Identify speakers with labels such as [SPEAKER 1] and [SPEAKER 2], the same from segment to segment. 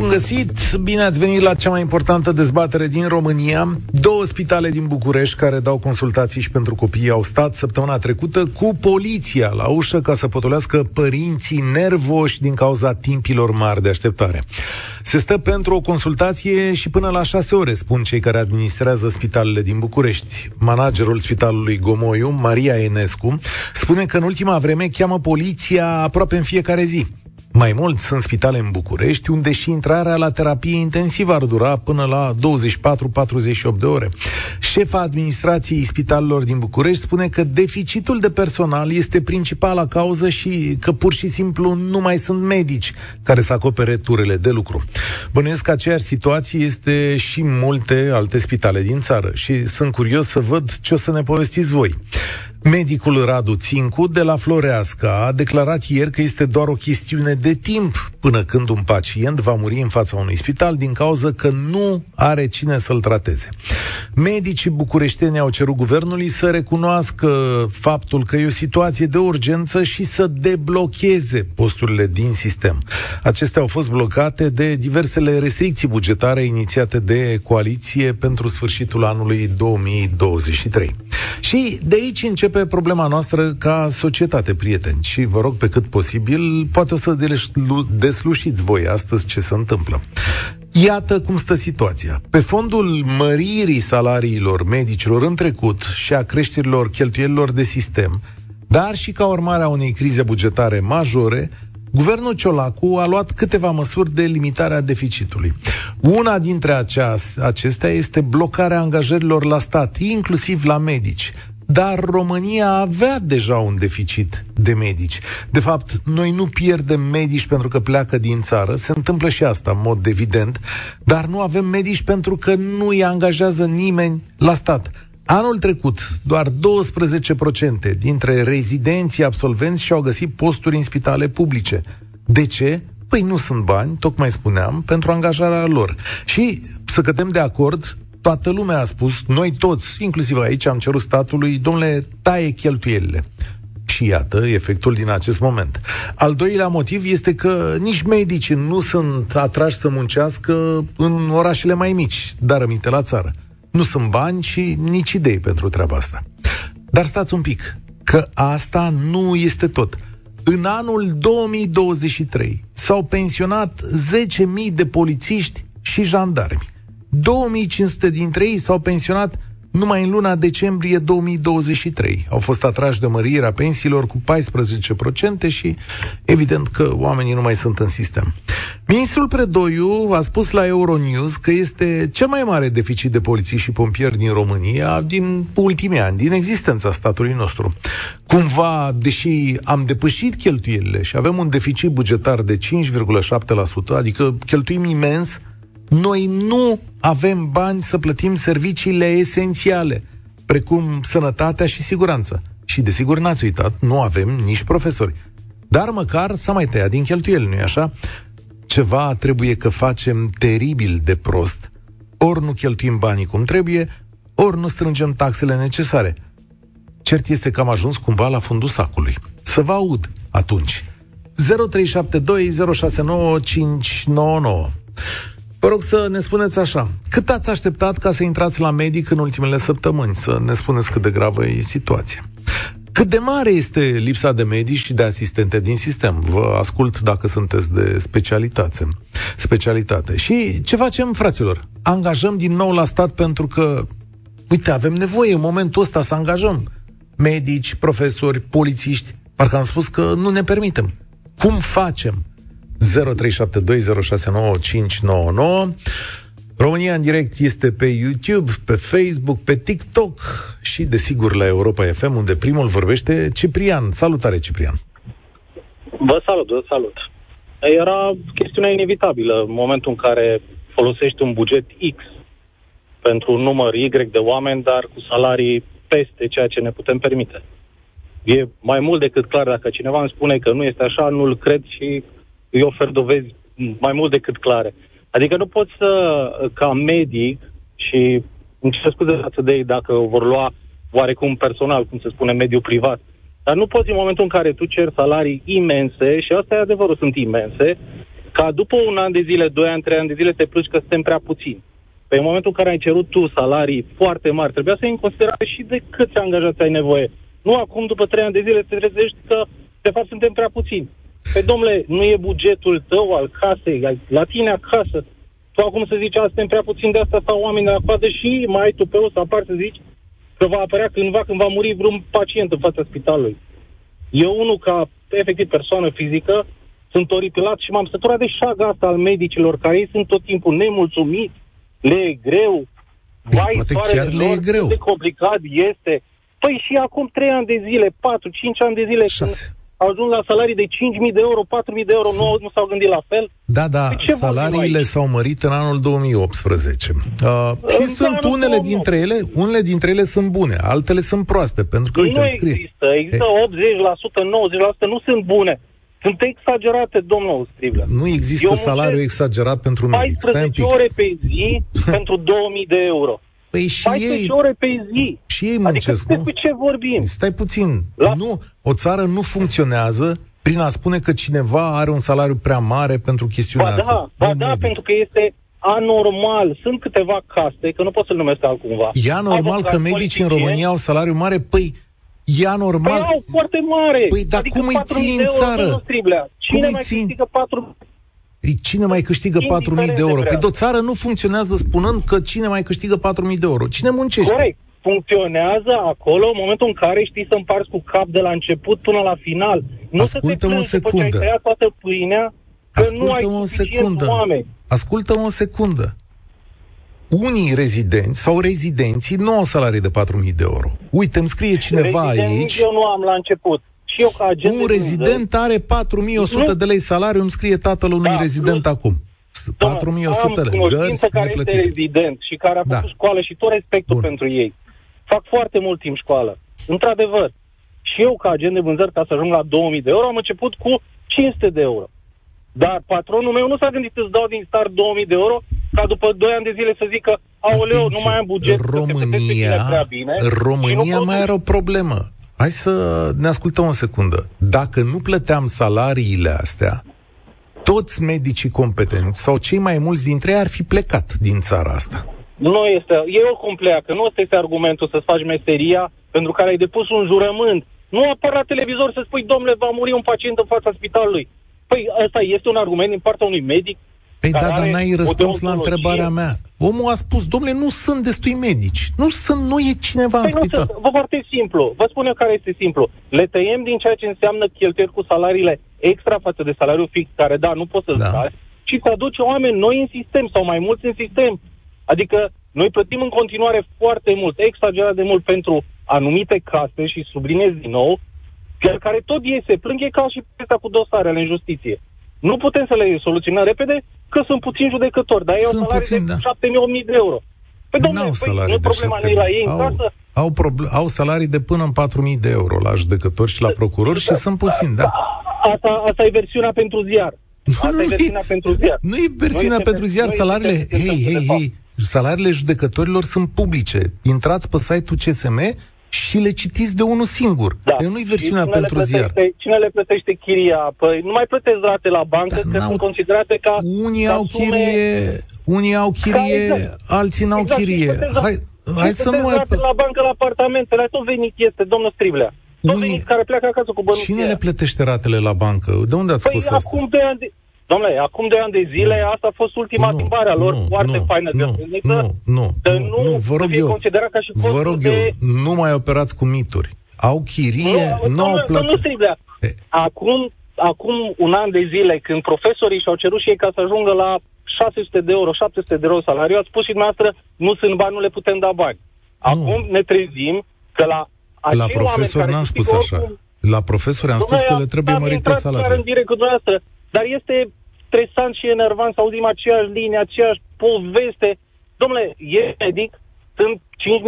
[SPEAKER 1] Bun găsit! Bine ați venit la cea mai importantă dezbatere din România. Două spitale din București care dau consultații și pentru copii au stat săptămâna trecută cu poliția la ușă ca să potolească părinții nervoși din cauza timpilor mari de așteptare. Se stă pentru o consultație și până la șase ore, spun cei care administrează spitalele din București. Managerul spitalului Gomoiu, Maria Enescu, spune că în ultima vreme cheamă poliția aproape în fiecare zi. Mai mult, sunt spitale în București, unde și intrarea la terapie intensivă ar dura până la 24-48 de ore. Șefa administrației spitalelor din București spune că deficitul de personal este principala cauză și că pur și simplu nu mai sunt medici care să acopere turele de lucru. Bănuiesc că aceeași situație este și multe alte spitale din țară și sunt curios să văd ce o să ne povestiți voi. Medicul Radu Țincu de la Floreasca a declarat ieri că este doar o chestiune de timp până când un pacient va muri în fața unui spital din cauza că nu are cine să-l trateze. Medicii bucureșteni au cerut guvernului să recunoască faptul că e o situație de urgență și să deblocheze posturile din sistem. Acestea au fost blocate de diversele restricții bugetare inițiate de coaliție pentru sfârșitul anului 2023. Și de aici începe problema noastră ca societate, prieteni. Și vă rog pe cât posibil, poate o să deslușiți voi astăzi ce se întâmplă. Iată cum stă situația. Pe fondul măririi salariilor medicilor în trecut și a creșterilor cheltuielilor de sistem, dar și ca urmare a unei crize bugetare majore, Guvernul Ciolacu a luat câteva măsuri de limitare a deficitului. Una dintre aceas, acestea este blocarea angajărilor la stat, inclusiv la medici. Dar România avea deja un deficit de medici. De fapt, noi nu pierdem medici pentru că pleacă din țară, se întâmplă și asta în mod evident, dar nu avem medici pentru că nu îi angajează nimeni la stat. Anul trecut, doar 12% dintre rezidenții absolvenți și-au găsit posturi în spitale publice. De ce? Păi nu sunt bani, tocmai spuneam, pentru angajarea lor. Și să cădem de acord, toată lumea a spus, noi toți, inclusiv aici, am cerut statului, domnule, taie cheltuielile. Și iată efectul din acest moment. Al doilea motiv este că nici medicii nu sunt atrași să muncească în orașele mai mici, dar aminte la țară. Nu sunt bani și nici idei pentru treaba asta. Dar stați un pic, că asta nu este tot. În anul 2023 s-au pensionat 10.000 de polițiști și jandarmi. 2500 dintre ei s-au pensionat numai în luna decembrie 2023 au fost atrași de mărirea pensiilor cu 14% și evident că oamenii nu mai sunt în sistem. Ministrul Predoiu a spus la Euronews că este cel mai mare deficit de poliții și pompieri din România din ultimii ani, din existența statului nostru. Cumva, deși am depășit cheltuielile și avem un deficit bugetar de 5,7%, adică cheltuim imens, noi nu avem bani să plătim serviciile esențiale, precum sănătatea și siguranța. Și desigur n-ați uitat, nu avem nici profesori. Dar măcar s-a mai tăiat din cheltuieli, nu-i așa? Ceva trebuie că facem teribil de prost. Ori nu cheltuim banii cum trebuie, ori nu strângem taxele necesare. Cert este că am ajuns cumva la fundul sacului. Să vă aud atunci. 0372069599 Vă rog să ne spuneți așa, cât ați așteptat ca să intrați la medic în ultimele săptămâni? Să ne spuneți cât de gravă e situația. Cât de mare este lipsa de medici și de asistente din sistem? Vă ascult dacă sunteți de specialitate. specialitate. Și ce facem, fraților? Angajăm din nou la stat pentru că, uite, avem nevoie în momentul ăsta să angajăm medici, profesori, polițiști. Parcă am spus că nu ne permitem. Cum facem? 0372069599. România în direct este pe YouTube, pe Facebook, pe TikTok și, desigur, la Europa FM, unde primul vorbește Ciprian. Salutare, Ciprian!
[SPEAKER 2] Vă salut, vă salut! Era chestiunea inevitabilă în momentul în care folosești un buget X pentru un număr Y de oameni, dar cu salarii peste ceea ce ne putem permite. E mai mult decât clar dacă cineva îmi spune că nu este așa, nu-l cred și îi ofer dovezi mai mult decât clare. Adică nu poți să, ca medic și îmi cer scuze față de ei dacă o vor lua oarecum personal, cum se spune, mediul privat. Dar nu poți în momentul în care tu ceri salarii imense, și asta e adevărul, sunt imense, ca după un an de zile, doi ani, trei ani de zile te plângi că suntem prea puțini. Pe momentul în care ai cerut tu salarii foarte mari, trebuia să iei în considerare și de câți angajați ai nevoie. Nu acum, după trei ani de zile, te trezești că, de fapt, suntem prea puțini. Pe domnule, nu e bugetul tău al casei, la tine acasă. Tu acum să zici, asta suntem prea puțin de asta sau oameni la coadă și mai ai tu pe o să apar să zici că va apărea cândva când va muri vreun pacient în fața spitalului. Eu, unul, ca efectiv persoană fizică, sunt oripilat și m-am săturat de șaga asta al medicilor, care ei sunt tot timpul nemulțumiți, le e greu,
[SPEAKER 1] Păi, Vai, poate chiar le e greu.
[SPEAKER 2] de complicat este. Păi și acum 3 ani de zile, 4, 5 ani de zile, 6. când au ajuns la salarii de 5.000 de euro, 4.000 de euro, nu, nu s-au gândit la fel.
[SPEAKER 1] Da, da, salariile s-au mărit în anul 2018. Uh, și în sunt unele dintre ele, unele dintre ele sunt bune, altele sunt proaste, pentru că, uite,
[SPEAKER 2] nu
[SPEAKER 1] scrie.
[SPEAKER 2] există, există 80%, 90%, nu sunt bune. Sunt exagerate, domnul Striblea.
[SPEAKER 1] Nu există Eu salariu exagerat pentru medic.
[SPEAKER 2] 14 ore pe zi pentru 2000 de euro.
[SPEAKER 1] Păi și 14
[SPEAKER 2] ei, ore pe zi.
[SPEAKER 1] Și ei muncesc,
[SPEAKER 2] adică
[SPEAKER 1] nu?
[SPEAKER 2] despre ce vorbim?
[SPEAKER 1] Stai puțin. La... Nu, o țară nu funcționează prin a spune că cineva are un salariu prea mare pentru chestiunea
[SPEAKER 2] ba
[SPEAKER 1] asta.
[SPEAKER 2] Da, ba da, medic. pentru că este anormal. Sunt câteva caste, că nu pot să-l numesc altcumva.
[SPEAKER 1] E anormal că medicii în România au salariu mare? Păi, e anormal.
[SPEAKER 2] Păi au foarte mare.
[SPEAKER 1] Păi, dar
[SPEAKER 2] adică
[SPEAKER 1] cum îi ții în țară?
[SPEAKER 2] Cine cum mai ții? câștigă 4
[SPEAKER 1] Cine mai câștigă 4.000 de euro? Păi de o țară nu funcționează spunând că cine mai câștigă 4.000 de euro. Cine muncește?
[SPEAKER 2] Corect. Funcționează acolo în momentul în care știi să împarți cu cap de la început până la final. Nu
[SPEAKER 1] Ascultă-mă o secundă.
[SPEAKER 2] După ce ai tăiat toată pâinea, că Ascultă nu ai o secundă. oameni.
[SPEAKER 1] Ascultă-mă o secundă. Unii rezidenți sau rezidenții nu au salarii de 4.000 de euro. Uite, îmi scrie cineva aici...
[SPEAKER 2] eu nu am la început și eu ca agent
[SPEAKER 1] Un rezident are 4100 de lei salariu, îmi scrie tatăl unui da, rezident plus, acum. 4100 de lei. Gărzi
[SPEAKER 2] care este rezident și care a da. făcut da. școală și tot respectul Bun. pentru ei. Fac foarte mult timp școală. Într-adevăr. Și eu, ca agent de vânzări, ca să ajung la 2000 de euro, am început cu 500 de euro. Dar patronul meu nu s-a gândit să-ți dau din start 2000 de euro, ca după 2 ani de zile să zică, aoleu, nu mai am buget,
[SPEAKER 1] România,
[SPEAKER 2] bine,
[SPEAKER 1] România mai are o problemă. Hai să ne ascultăm o secundă. Dacă nu plăteam salariile astea, toți medicii competenți sau cei mai mulți dintre ei ar fi plecat din țara asta.
[SPEAKER 2] Nu este. E oricum pleacă. Nu ăsta este argumentul să-ți faci meseria pentru care ai depus un jurământ. Nu apar la televizor să spui, domnule, va muri un pacient în fața spitalului. Păi ăsta este un argument din partea unui medic
[SPEAKER 1] Păi da, dar n-ai răspuns la întrebarea mea. Omul a spus, domnule, nu sunt destui medici. Nu sunt, nu e cineva păi în spital.
[SPEAKER 2] Vă foarte simplu. Vă spun eu care este simplu. Le tăiem din ceea ce înseamnă cheltuieli cu salariile extra față de salariul fix, care, da, nu poți să-l da. Stai, și să aduce oameni noi în sistem sau mai mulți în sistem. Adică noi plătim în continuare foarte mult, exagerat de mult pentru anumite case și subliniez din nou, chiar care tot ei se plâng, e ca și pesta cu dosarele în justiție. Nu putem să le soluționăm repede, că sunt puțini judecători, dar ei au salarii puțin, de da. 7.000 de euro. Păi, domnule, păi, nu problema de la ei în au, casă?
[SPEAKER 1] Au, proble- au salarii de până în 4.000 de euro la judecători și la procurori și sunt puțini, da.
[SPEAKER 2] Asta, asta e versiunea pentru ziar. Asta nu e versiunea e, pentru ziar.
[SPEAKER 1] Nu e versiunea nu pentru ziar. Salariile, hei, hei, hei, salariile judecătorilor sunt publice. Intrați pe site-ul CSM și le citiți de unul singur. Da. Deci nu-i versiunea pentru ziar.
[SPEAKER 2] Cine le plătește chiria? Păi nu mai plătesc rate la bancă, da, că sunt considerate ca...
[SPEAKER 1] Unii au sume... chirie, unii au chirie, exact. alții n-au exact. chirie. Hai, hai să nu mai...
[SPEAKER 2] la bancă la apartamentele, tot venit este, domnul Striblea. Tot unii... venit care pleacă acasă cu bănuții.
[SPEAKER 1] Cine le plătește ratele la bancă? De unde ați
[SPEAKER 2] păi
[SPEAKER 1] scos asta?
[SPEAKER 2] acum de ani de... Domnule, acum de ani de zile, nu. asta a fost ultima nu, a lor, nu, foarte
[SPEAKER 1] nu,
[SPEAKER 2] faină
[SPEAKER 1] nu,
[SPEAKER 2] de
[SPEAKER 1] nu, nu, nu,
[SPEAKER 2] nu, nu,
[SPEAKER 1] vă rog eu,
[SPEAKER 2] ca și
[SPEAKER 1] vă rog
[SPEAKER 2] de...
[SPEAKER 1] eu, nu mai operați cu mituri. Au chirie, nu, nu au plătit.
[SPEAKER 2] Nu, acum, acum un an de zile, când profesorii și-au cerut și ei ca să ajungă la 600 de euro, 700 de euro salariu, ați spus și dumneavoastră, nu sunt bani, nu le putem da bani. Acum nu. ne trezim că la
[SPEAKER 1] La profesor n-am spus așa. Oricum, la profesori am spus că le trebuie mărite salariile.
[SPEAKER 2] în direct cu dumneavoastră, dar este stresant și enervant să auzim aceeași linie, aceeași poveste. Domnule, e medic, sunt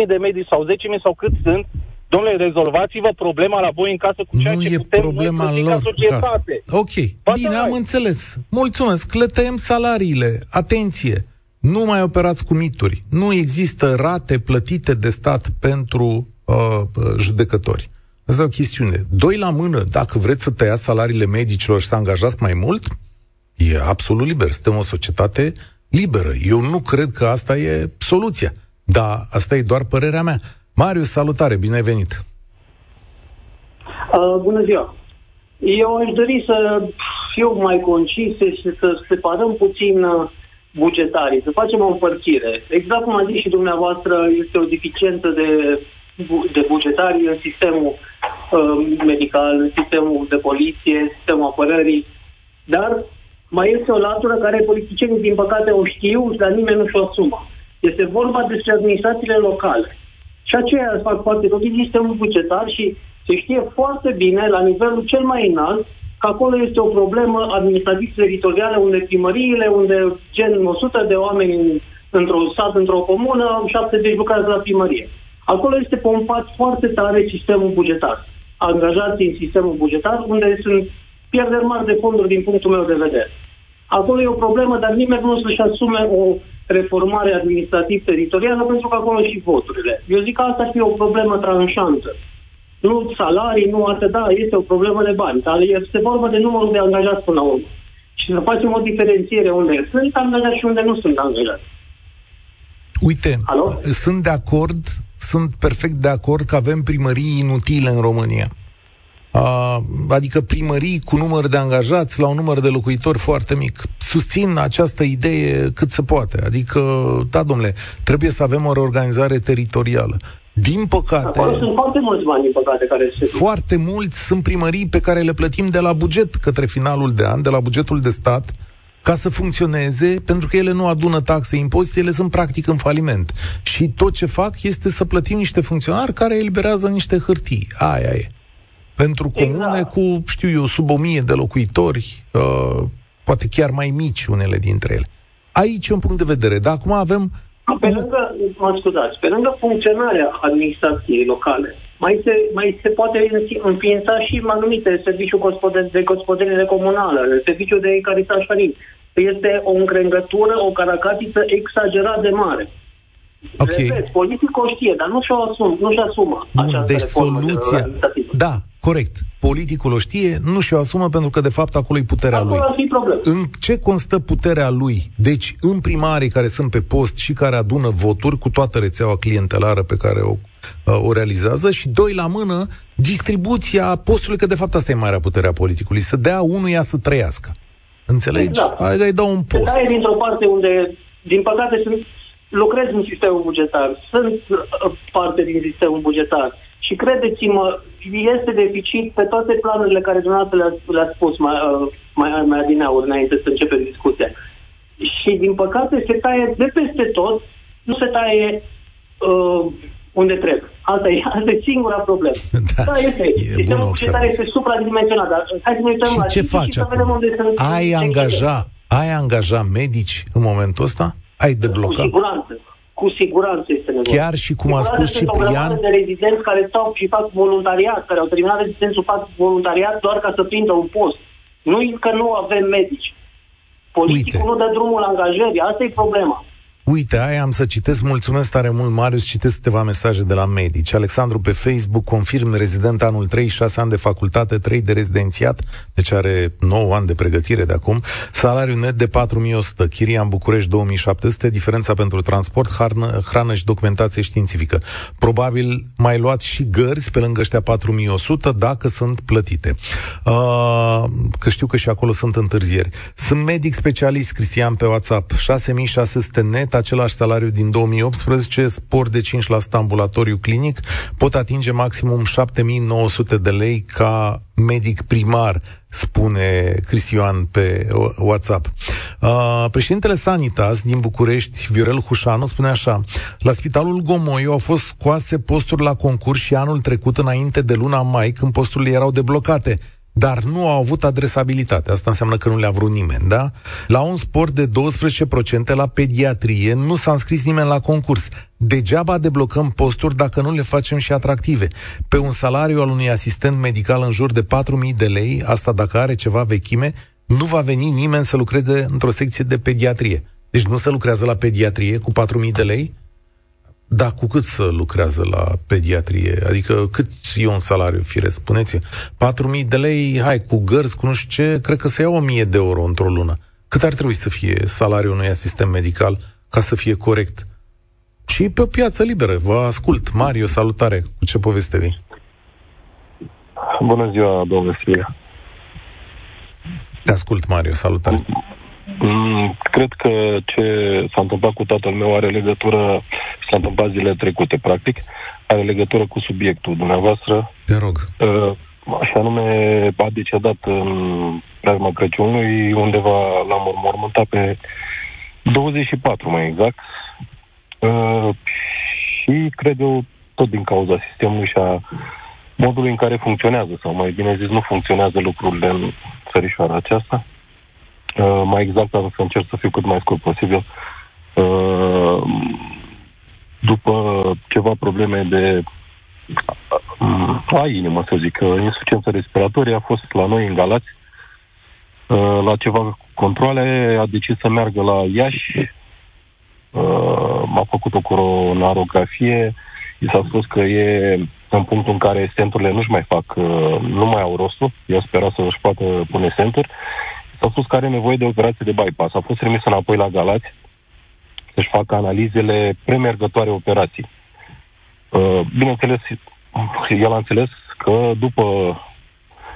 [SPEAKER 2] 5.000 de medici sau 10.000 sau cât sunt, Domnule, rezolvați-vă problema la voi în casă cu ceea
[SPEAKER 1] nu
[SPEAKER 2] ce
[SPEAKER 1] e
[SPEAKER 2] putem
[SPEAKER 1] problema
[SPEAKER 2] noi
[SPEAKER 1] lor
[SPEAKER 2] societate.
[SPEAKER 1] Ok, ba bine, da. am înțeles. Mulțumesc, le tăiem salariile. Atenție! Nu mai operați cu mituri. Nu există rate plătite de stat pentru uh, uh judecători. Asta e o chestiune. Doi la mână, dacă vreți să tăiați salariile medicilor și să angajați mai mult, e absolut liber. Suntem o societate liberă. Eu nu cred că asta e soluția. Dar asta e doar părerea mea. Marius, salutare, bine ai venit!
[SPEAKER 3] Uh, bună ziua! Eu aș dori să fiu mai concis și să separăm puțin uh, bugetarii, să facem o împărțire. Exact cum a zis și dumneavoastră, este o deficiență de, de bugetari în sistemul uh, medical, în sistemul de poliție, în sistemul apărării, dar mai este o latură care politicienii, din păcate, o știu, dar nimeni nu și-o asumă. Este vorba despre administrațiile locale. Și aceea fac foarte tot. Există un bugetar și se știe foarte bine, la nivelul cel mai înalt, că acolo este o problemă administrativ-teritorială, unde primăriile, unde gen 100 de oameni într-o sat, într-o comună, 70 lucrează la primărie. Acolo este pompat foarte tare sistemul bugetar. Angajații în sistemul bugetar, unde sunt pierderi mari de fonduri din punctul meu de vedere. Acolo e o problemă, dar nimeni nu o să-și asume o reformare administrativ-teritorială pentru că acolo și voturile. Eu zic că asta ar fi o problemă tranșantă. Nu salarii, nu alte, da, este o problemă de bani, dar este vorba de numărul de angajați până la urmă. Și să facem o diferențiere unde sunt angajați și unde nu sunt angajați.
[SPEAKER 1] Uite, Alo? sunt de acord, sunt perfect de acord că avem primării inutile în România adică primării cu număr de angajați la un număr de locuitori foarte mic. Susțin această idee cât se poate. Adică, da, domnule, trebuie să avem o reorganizare teritorială. Din păcate...
[SPEAKER 3] Acolo sunt foarte mulți bani, din păcate, care se
[SPEAKER 1] Foarte mulți sunt primării pe care le plătim de la buget către finalul de an, de la bugetul de stat, ca să funcționeze, pentru că ele nu adună taxe, impozite, ele sunt practic în faliment. Și tot ce fac este să plătim niște funcționari care eliberează niște hârtii. Aia e pentru comune exact. cu, știu eu, sub o mie de locuitori, uh, poate chiar mai mici unele dintre ele. Aici e un punct de vedere, dar acum avem...
[SPEAKER 3] Pe lângă, mă scuzați, pe lângă funcționarea administrației locale, mai se, mai se poate înființa și anumite serviciul gospodin, de gospodinire comunală, serviciul de caritate șarin. Este o încrengătură, o caracatiță exagerat de mare.
[SPEAKER 1] Ok. Repet,
[SPEAKER 3] politicul știe, dar nu și-o asum, nu și asumă
[SPEAKER 1] Bun, deci soluția... Da, corect. Politicul o știe, nu și-o asumă pentru că, de fapt, acolo e puterea
[SPEAKER 3] acolo
[SPEAKER 1] lui.
[SPEAKER 3] Fi problem.
[SPEAKER 1] În ce constă puterea lui? Deci, în primarii care sunt pe post și care adună voturi cu toată rețeaua clientelară pe care o, uh, o realizează și, doi la mână, distribuția postului, că, de fapt, asta e marea puterea politicului, să dea unuia să trăiască. Înțelegi? Exact. Hai să-i dau un post. Se
[SPEAKER 3] dintr-o parte unde, din păcate, sunt lucrez în sistemul bugetar, sunt uh, parte din sistemul bugetar și credeți-mă, este deficit pe toate planurile care dumneavoastră le-ați, le spus mai, uh, mai, mai adineauri înainte să începem discuția. Și din păcate se taie de peste tot, nu se taie uh, unde trebuie. Asta e, asta e singura problemă.
[SPEAKER 1] Da, da
[SPEAKER 3] este. E Sistemul bugetar este supradimensionat, dar hai să ne uităm
[SPEAKER 1] și
[SPEAKER 3] la
[SPEAKER 1] ce faci și acum? Unde sunt ai angaja, ai angaja medici în momentul ăsta? Ai deblocat?
[SPEAKER 3] Cu siguranță. Cu siguranță este nevoie.
[SPEAKER 1] Chiar și cum a spus Ciprian...
[SPEAKER 3] de rezidenți care stau și fac voluntariat, care au terminat rezidențul, fac voluntariat doar ca să prindă un post. Nu că nu avem medici. Politicul Uite. nu dă drumul la angajării. Asta e problema.
[SPEAKER 1] Uite, aia am să citesc, mulțumesc tare mult, Marius, citesc câteva mesaje de la medici. Alexandru pe Facebook, confirm rezident anul 3, 6 ani de facultate, 3 de rezidențiat, deci are 9 ani de pregătire de acum, salariu net de 4100, chiria în București 2700, diferența pentru transport, hrană, hrană și documentație științifică. Probabil mai luați și gărzi pe lângă ăștia 4100 dacă sunt plătite. Uh, că știu că și acolo sunt întârzieri. Sunt medic specialist, Cristian, pe WhatsApp, 6600 net, același salariu din 2018, spor de 5% ambulatoriu clinic, pot atinge maximum 7900 de lei ca medic primar, spune Cristian pe WhatsApp. Uh, președintele Sanitas din București, Viorel Hușanu, spune așa, la Spitalul Gomoiu au fost scoase posturi la concurs și anul trecut, înainte de luna mai, când posturile erau deblocate dar nu au avut adresabilitate. Asta înseamnă că nu le-a vrut nimeni, da? La un sport de 12% la pediatrie nu s-a înscris nimeni la concurs. Degeaba deblocăm posturi dacă nu le facem și atractive. Pe un salariu al unui asistent medical în jur de 4.000 de lei, asta dacă are ceva vechime, nu va veni nimeni să lucreze într-o secție de pediatrie. Deci nu se lucrează la pediatrie cu 4.000 de lei? Da, cu cât să lucrează la pediatrie? Adică cât e un salariu, fire, spuneți 4.000 de lei, hai, cu gărzi, cu nu știu ce, cred că se ia 1.000 de euro într-o lună. Cât ar trebui să fie salariul unui asistent medical ca să fie corect? Și pe o piață liberă. Vă ascult. Mario, salutare. Cu ce poveste vii?
[SPEAKER 4] Bună ziua, domnule Sfia.
[SPEAKER 1] Te ascult, Mario. Salutare.
[SPEAKER 4] Mm, cred că ce s-a întâmplat cu tatăl meu are legătură, s-a întâmplat zilele trecute, practic, are legătură cu subiectul dumneavoastră.
[SPEAKER 1] Te rog.
[SPEAKER 4] Uh, și anume, a decedat în preajma Crăciunului, undeva l-am mormântat pe 24, mai exact. Uh, și cred eu, tot din cauza sistemului și a modului în care funcționează, sau mai bine zis, nu funcționează lucrurile în țărișoara aceasta. Uh, mai exact, am să încerc să fiu cât mai scurt posibil. Uh, după ceva probleme de uh, a inimă, să zic, uh, insuficiență respiratorie, a fost la noi în Galați, uh, la ceva controle, a decis să meargă la Iași, uh, a făcut o coronarografie, i s-a spus că e în punctul în care centurile nu-și mai fac, uh, nu mai au rostul, eu spera să își poată pune centuri, s-a spus că are nevoie de operație de bypass. A fost trimis înapoi la Galați să-și facă analizele premergătoare operații. Uh, bineînțeles, el a înțeles că după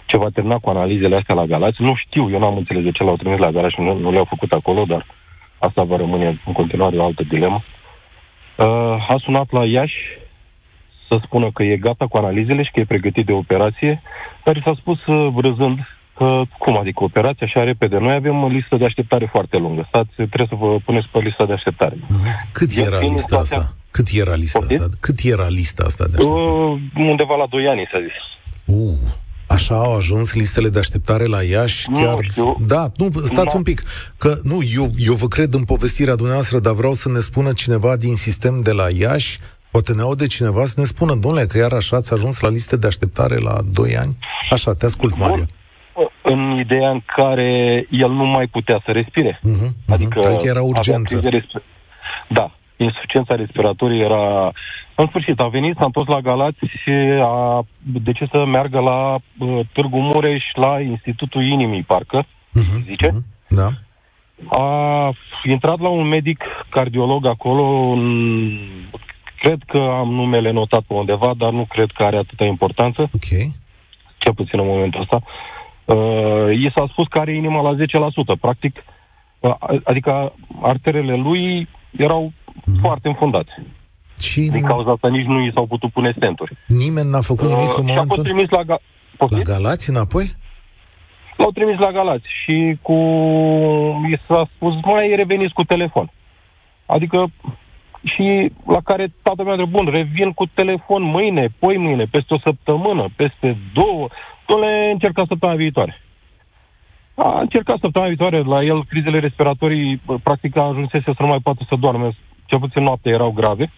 [SPEAKER 4] ce va termina cu analizele astea la Galați, nu știu, eu n-am înțeles de ce l-au trimis la Galați și nu, nu le-au făcut acolo, dar asta va rămâne în continuare o altă dilemă. Uh, a sunat la Iași să spună că e gata cu analizele și că e pregătit de operație, dar i s-a spus uh, râzând că, cum adică, operația așa repede. Noi avem o listă de așteptare foarte lungă. Stați, trebuie să vă puneți pe lista de așteptare.
[SPEAKER 1] Mhm. Cât era lista asta? Cât era lista asta? Cât era lista asta de așteptare? Uh,
[SPEAKER 4] undeva la 2 ani, s-a zis.
[SPEAKER 1] Uh. Așa au ajuns listele de așteptare la Iași?
[SPEAKER 4] Nu
[SPEAKER 1] chiar...
[SPEAKER 4] știu.
[SPEAKER 1] Da, nu, stați
[SPEAKER 4] Nu.
[SPEAKER 1] un pic. Că, nu, eu, eu vă cred în povestirea dumneavoastră, dar vreau să ne spună cineva din sistem de la Iași, poate ne aude cineva să ne spună, domnule, că iar așa ați ajuns la liste de așteptare la 2 ani? Așa, te ascult, Mario.
[SPEAKER 4] În ideea în care el nu mai putea să respire.
[SPEAKER 1] Uh-huh, uh-huh.
[SPEAKER 4] Adică,
[SPEAKER 1] adică era
[SPEAKER 4] avea
[SPEAKER 1] urgență.
[SPEAKER 4] crize respi- Da, insuficiența respiratorie era... În sfârșit, a venit, s-a întors la Galați și a decis să meargă la uh, Târgu Mureș, la Institutul Inimii, parcă,
[SPEAKER 1] Uh-huh,
[SPEAKER 4] zice.
[SPEAKER 1] uh-huh. Da.
[SPEAKER 4] A intrat la un medic cardiolog acolo, în... cred că am numele notat pe undeva, dar nu cred că are atâta importanță,
[SPEAKER 1] Ok.
[SPEAKER 4] cel puțin în momentul ăsta. Uh, i s-a spus că are inima la 10%, practic, uh, adică arterele lui erau
[SPEAKER 1] Mhm.
[SPEAKER 4] foarte înfundate.
[SPEAKER 1] Și
[SPEAKER 4] Din cauza asta nici nu i s-au putut pune stenturi.
[SPEAKER 1] nimeni n-a făcut nimic în
[SPEAKER 4] Uh, și a fost
[SPEAKER 1] momentul
[SPEAKER 4] trimis la, ga-
[SPEAKER 1] La
[SPEAKER 4] Poftim?
[SPEAKER 1] Galați înapoi?
[SPEAKER 4] L-au trimis la Galați și cu... i s-a spus, mai reveniți cu telefon. Adică și la care tatăl meu a zis, bun, revin cu telefon mâine, poi mâine, peste o săptămână, peste două, le încerca săptămâna viitoare. A încercat săptămâna viitoare, la el crizele respiratorii, bă, practic a ajunsese să nu mai poată să doarme, cel puțin noaptea erau grave.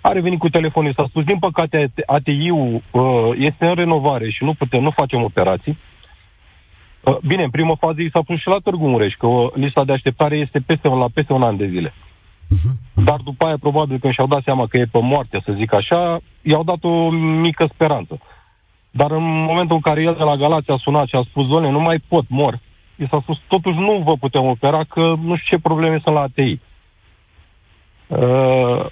[SPEAKER 4] A revenit cu telefonul, s-a spus, din păcate ATI-ul uh, este în renovare și nu putem, nu facem operații. Uh, Bine, în primă fază i s-a pus și la Târgu Mureș, că uh, lista de așteptare este peste, la peste un an de zile. Dar după aia, probabil, când și-au dat seama că e pe moarte, să zic așa, i-au dat o mică speranță. Dar în momentul în care el de la Galați a sunat și a spus, doamne, nu mai pot, mor, i s-a spus, totuși nu vă putem opera, că nu știu ce probleme sunt la ATI. Uh,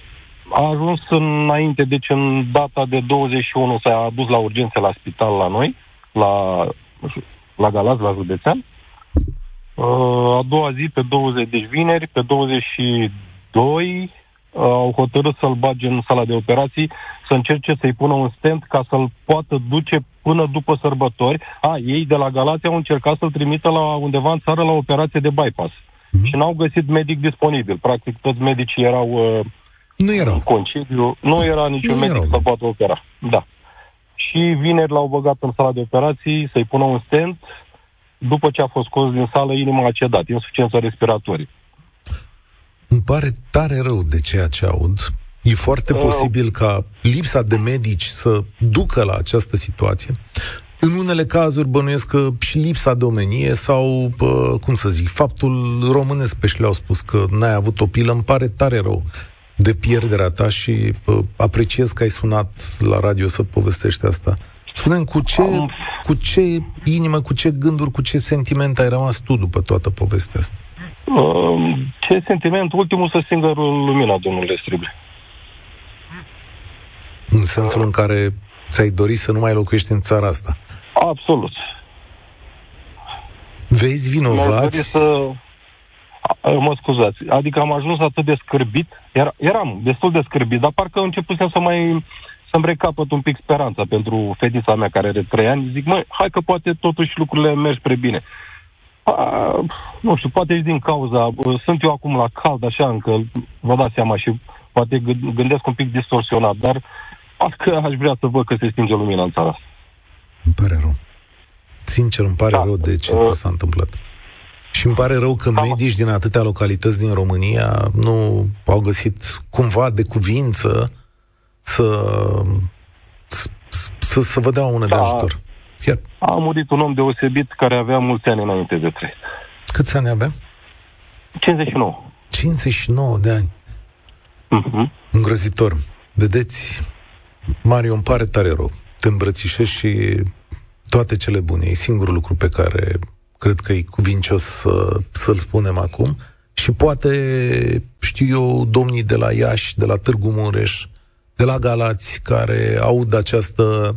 [SPEAKER 4] a ajuns înainte, deci în data de 21 s-a adus la urgențe la spital la noi, la, la Galați, la județean. Uh, a doua zi, pe 20, deci vineri, pe 22, uh, au hotărât să-l bage în sala de operații, să încerce să-i pună un stent ca să-l poată duce până după sărbători. A, ei de la Galați au încercat să-l trimită la undeva în țară la operație de bypass.
[SPEAKER 1] Mhm.
[SPEAKER 4] Și n-au găsit medic disponibil. Practic, toți medicii erau uh,
[SPEAKER 1] Nu
[SPEAKER 4] în
[SPEAKER 1] erau.
[SPEAKER 4] concediu. Nu era niciun
[SPEAKER 1] Nu
[SPEAKER 4] medic
[SPEAKER 1] erau,
[SPEAKER 4] să
[SPEAKER 1] da.
[SPEAKER 4] poată opera. Da. Și vineri l-au băgat în sala de operații să-i pună un stent. După ce a fost scos din sală, inima a cedat, insuficiență respiratorie.
[SPEAKER 1] Îmi pare tare rău de ceea ce aud. E foarte
[SPEAKER 4] Uh.
[SPEAKER 1] posibil ca lipsa de medici să ducă la această situație. în unele cazuri bănuiesc că și lipsa de omenie sau, bă, cum să zic, faptul românesc pe și le-au spus că n-ai avut o pilă, îmi pare tare rău de pierderea ta și bă, apreciez că ai sunat la radio să povestești asta. spune cu ce, cu ce inimă, cu ce gânduri, cu ce sentiment ai rămas tu după toată povestea asta?
[SPEAKER 4] Um, ce sentiment? Ultimul să stingă lumina, domnule Strible.
[SPEAKER 1] În sensul în care ți-ai dori să nu mai locuiești în țara asta.
[SPEAKER 4] Absolut.
[SPEAKER 1] Vezi vinovați?
[SPEAKER 4] Să... Mă scuzați. Adică am ajuns atât de scârbit, Era, eram destul de scârbit, dar parcă începusem să mai să-mi recapăt un pic speranța pentru fetița mea care are trei ani. Zic, măi, hai că poate totuși lucrurile merg spre bine. A, nu știu, poate și din cauza, sunt eu acum la cald, așa, încă vă dați seama și poate gândesc un pic distorsionat, dar parcă aș vrea să văd că se stinge lumina în țara asta.
[SPEAKER 1] Îmi pare rău. Sincer, îmi pare da. rău de ce uh, ți s-a întâmplat. Și îmi pare rău că da. medici din atâtea localități din România nu au găsit cumva de cuvință să, să, să vă dea una da. de ajutor.
[SPEAKER 4] Chiar. A murit un om deosebit care avea mulți ani înainte de trei.
[SPEAKER 1] Câți ani avea?
[SPEAKER 4] 59.
[SPEAKER 1] 59 de ani.
[SPEAKER 4] Uh-huh.
[SPEAKER 1] Îngrozitor. Vedeți, Mario, îmi pare tare rău. Te îmbrățișez și toate cele bune. E singurul lucru pe care cred că e cuvincios să, să-l spunem acum. Și poate, știu eu, domnii de la Iași, de la Târgu Mureș, de la Galați, care aud această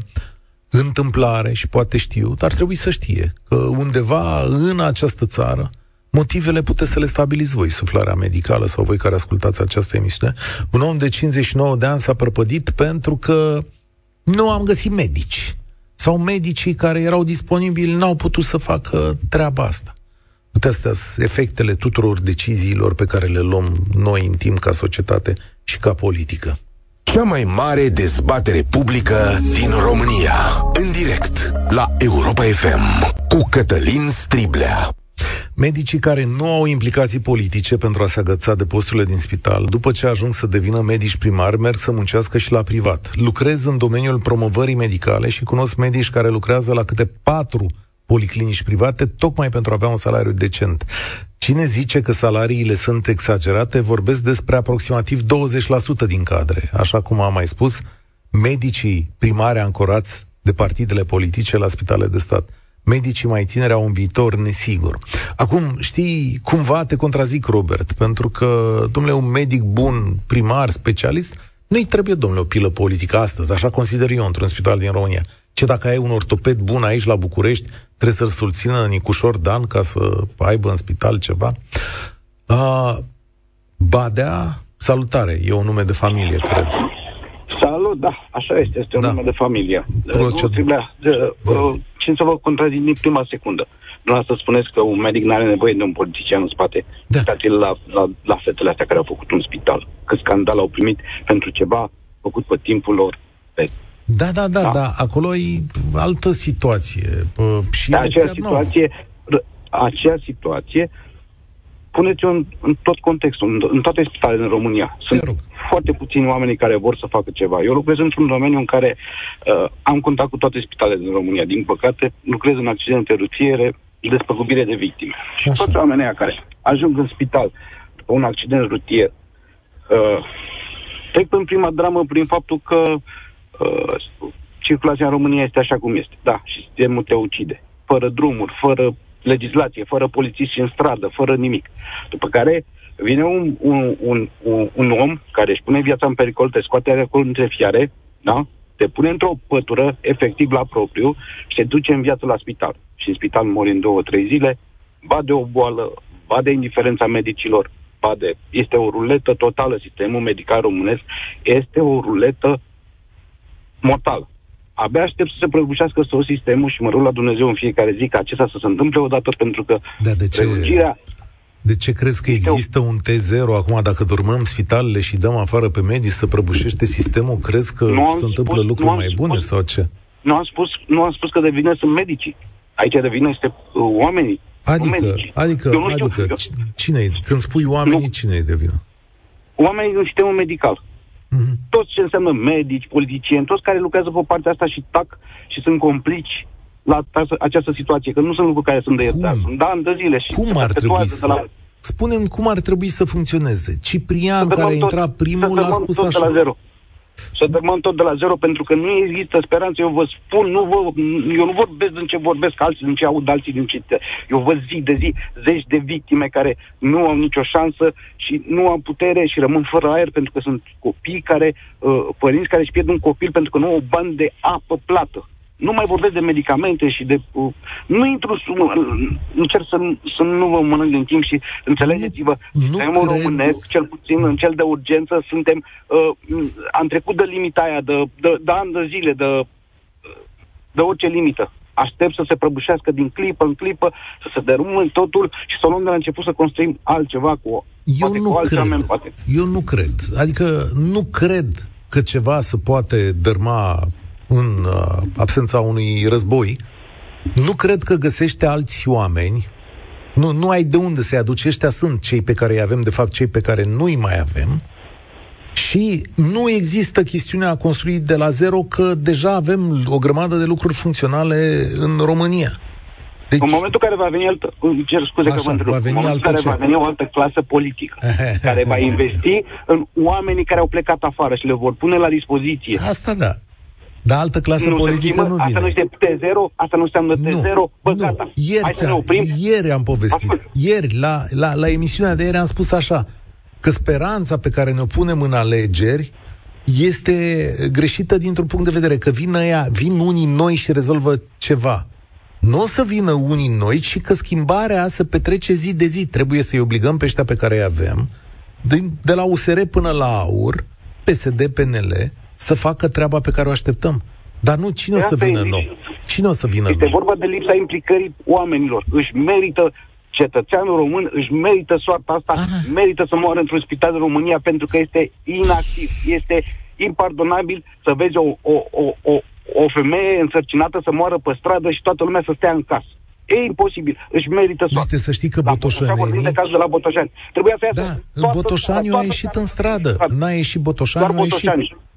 [SPEAKER 1] întâmplare și poate știu, dar trebuie să știe că undeva în această țară motivele puteți să le stabiliți voi, suflarea medicală sau voi care ascultați această emisiune. Un om de 59 de ani s-a prăpădit pentru că nu am găsit medici. Sau medicii care erau disponibili n-au putut să facă treaba asta. Uite astea sunt efectele tuturor deciziilor pe care le luăm noi în timp ca societate și ca politică.
[SPEAKER 5] Cea mai mare dezbatere publică din România. În direct la Europa FM cu Cătălin Striblea.
[SPEAKER 1] Medicii care nu au implicații politice pentru a se agăța de posturile din spital, după ce ajung să devină medici primari, merg să muncească și la privat. Lucrez în domeniul promovării medicale și cunosc medici care lucrează la câte patru policlinici private, tocmai pentru a avea un salariu decent. Cine zice că salariile sunt exagerate, vorbesc despre aproximativ 20% din cadre. Așa cum am mai spus, medicii primari ancorați de partidele politice la spitale de stat medicii mai tineri au un viitor nesigur. Acum, știi, cumva te contrazic, Robert, pentru că, domnule, un medic bun, primar, specialist, nu-i trebuie, domnule, o pilă politică astăzi, așa consider eu într-un spital din România. Ce dacă ai un ortoped bun aici la București, trebuie să-l susțină Nicușor Dan ca să aibă în spital ceva? Uh, Badea, salutare, e un nume de familie, cred.
[SPEAKER 6] Salut, da, așa este, este un da. nume de familie. Proced... Nu trebuia, de, ce să vă contrazic din prima secundă. să spuneți că un medic nu are nevoie de un politician în spate. Da. Uitați-l la, la, la fetele astea care au făcut un spital. Cât scandal au primit pentru ceva făcut pe timpul lor. Pe...
[SPEAKER 1] Da, da, da, da, da. Acolo e altă situație. Pă, și
[SPEAKER 6] da, acea situație, acea situație puneți-o în, în tot contextul, în, în toate spitalele în România. Sunt foarte puțini oameni care vor să facă ceva. Eu lucrez într-un domeniu în care uh, am contact cu toate spitalele din România. Din păcate, lucrez în accidente rutiere, despăgubire de victime. Și toți oamenii care ajung în spital după un accident rutier uh, trec în prima dramă prin faptul că uh, circulația în România este așa cum este. Da, și sistemul te ucide. Fără drumuri, fără legislație, fără polițiști în stradă, fără nimic. După care vine un, un, un, un, un om care își pune viața în pericol, te scoate acolo între fiare, da? te pune într-o pătură, efectiv la propriu, și te duce în viață la spital. Și în spital mori în două, trei zile, ba de o boală, ba de indiferența medicilor, ba de... Este o ruletă totală, sistemul medical românesc este o ruletă mortală abia aștept să se prăbușească tot sistemul și mă rog la Dumnezeu în fiecare zi ca acesta să se întâmple odată pentru că
[SPEAKER 1] da, de ce, prelungirea... De ce crezi că există un T0 acum dacă dormăm spitalele și dăm afară pe medici să prăbușește sistemul? Crezi că se întâmplă spus, lucruri mai bune spus, sau ce?
[SPEAKER 6] Nu am, spus, nu am spus că de vină sunt medicii. Aici de vină este uh, oamenii.
[SPEAKER 1] Adică, adică, adică, cine e? Când spui oamenii, nu. cine e de vină?
[SPEAKER 6] Oamenii din sistemul medical. Mm-hmm. Toți ce înseamnă medici, politicieni, toți care lucrează pe partea asta și tac și sunt complici la această situație, că nu sunt lucruri care sunt de iertat. Sunt de ani de zile și
[SPEAKER 1] Cum ar trebui să... La... Spunem cum ar trebui să funcționeze. Ciprian, care a intrat primul, a spus așa.
[SPEAKER 6] De la zero să dărmăm tot de la zero, pentru că nu există speranță. Eu vă spun, nu vă, eu nu vorbesc din ce vorbesc alții, din ce aud alții, din ce... Eu văd zi de zi zeci de victime care nu au nicio șansă și nu au putere și rămân fără aer pentru că sunt copii care, uh, părinți care își pierd un copil pentru că nu au bani de apă plată. Nu mai vorbesc de medicamente și de... Uh, nu intru... Uh, încerc să, să nu vă mănânc din timp și înțelegeți-vă. Sistemul cred... românesc, cel puțin în cel de urgență, suntem... Uh, am trecut de limita aia, de, de, de ani de zile, de, de orice limită. Aștept să se prăbușească din clipă în clipă, să se derume totul și să luăm de la început să construim altceva cu,
[SPEAKER 1] eu nu
[SPEAKER 6] cu
[SPEAKER 1] cred.
[SPEAKER 6] Oameni, poate.
[SPEAKER 1] Eu nu cred. Adică nu cred că ceva se poate dărma în uh, absența unui război, nu cred că găsește alți oameni, nu, nu ai de unde să-i aduci, ăștia sunt cei pe care îi avem, de fapt cei pe care nu-i mai avem, și nu există chestiunea a construi de la zero că deja avem o grămadă de lucruri funcționale în România.
[SPEAKER 6] Deci... În momentul în care va veni altă, cer scuze Așa, că vă întreb, în momentul care ce? va veni o altă clasă politică, care va investi în oamenii care au plecat afară și le vor pune la dispoziție.
[SPEAKER 1] Asta da. Dar altă clasă nu politică nu vine.
[SPEAKER 6] Asta nu este T0, asta nu înseamnă T0, nu, bă, nu. gata.
[SPEAKER 1] Ieri, Hai să ne oprim. ieri am povestit. Ascult. Ieri, la, la, la emisiunea de ieri am spus așa, că speranța pe care ne-o punem în alegeri este greșită dintr-un punct de vedere, că vin, aia, vin unii noi și rezolvă ceva. Nu o să vină unii noi, ci că schimbarea se petrece zi de zi. Trebuie să-i obligăm pe ăștia pe care îi avem, de, de la USR până la AUR, PSD, PNL, să facă treaba pe care o așteptăm. Dar nu cine o să vină nou? Cine o să vină
[SPEAKER 6] Este nou? vorba de lipsa implicării oamenilor. Își merită cetățeanul român își merită soarta asta, Aha. merită să moară într-un spital în România pentru că este inactiv, este impardonabil să vezi o, o, o, o, o femeie însărcinată să moară pe stradă și toată lumea să stea în casă. E imposibil. Își merită soarta.
[SPEAKER 1] Uite, să știi că Botoșani...
[SPEAKER 6] de cazul de la Botoșani. Trebuia să
[SPEAKER 1] da, Botoșaniu a ieșit în stradă. N-a ieșit Botoșaniu, a ieșit...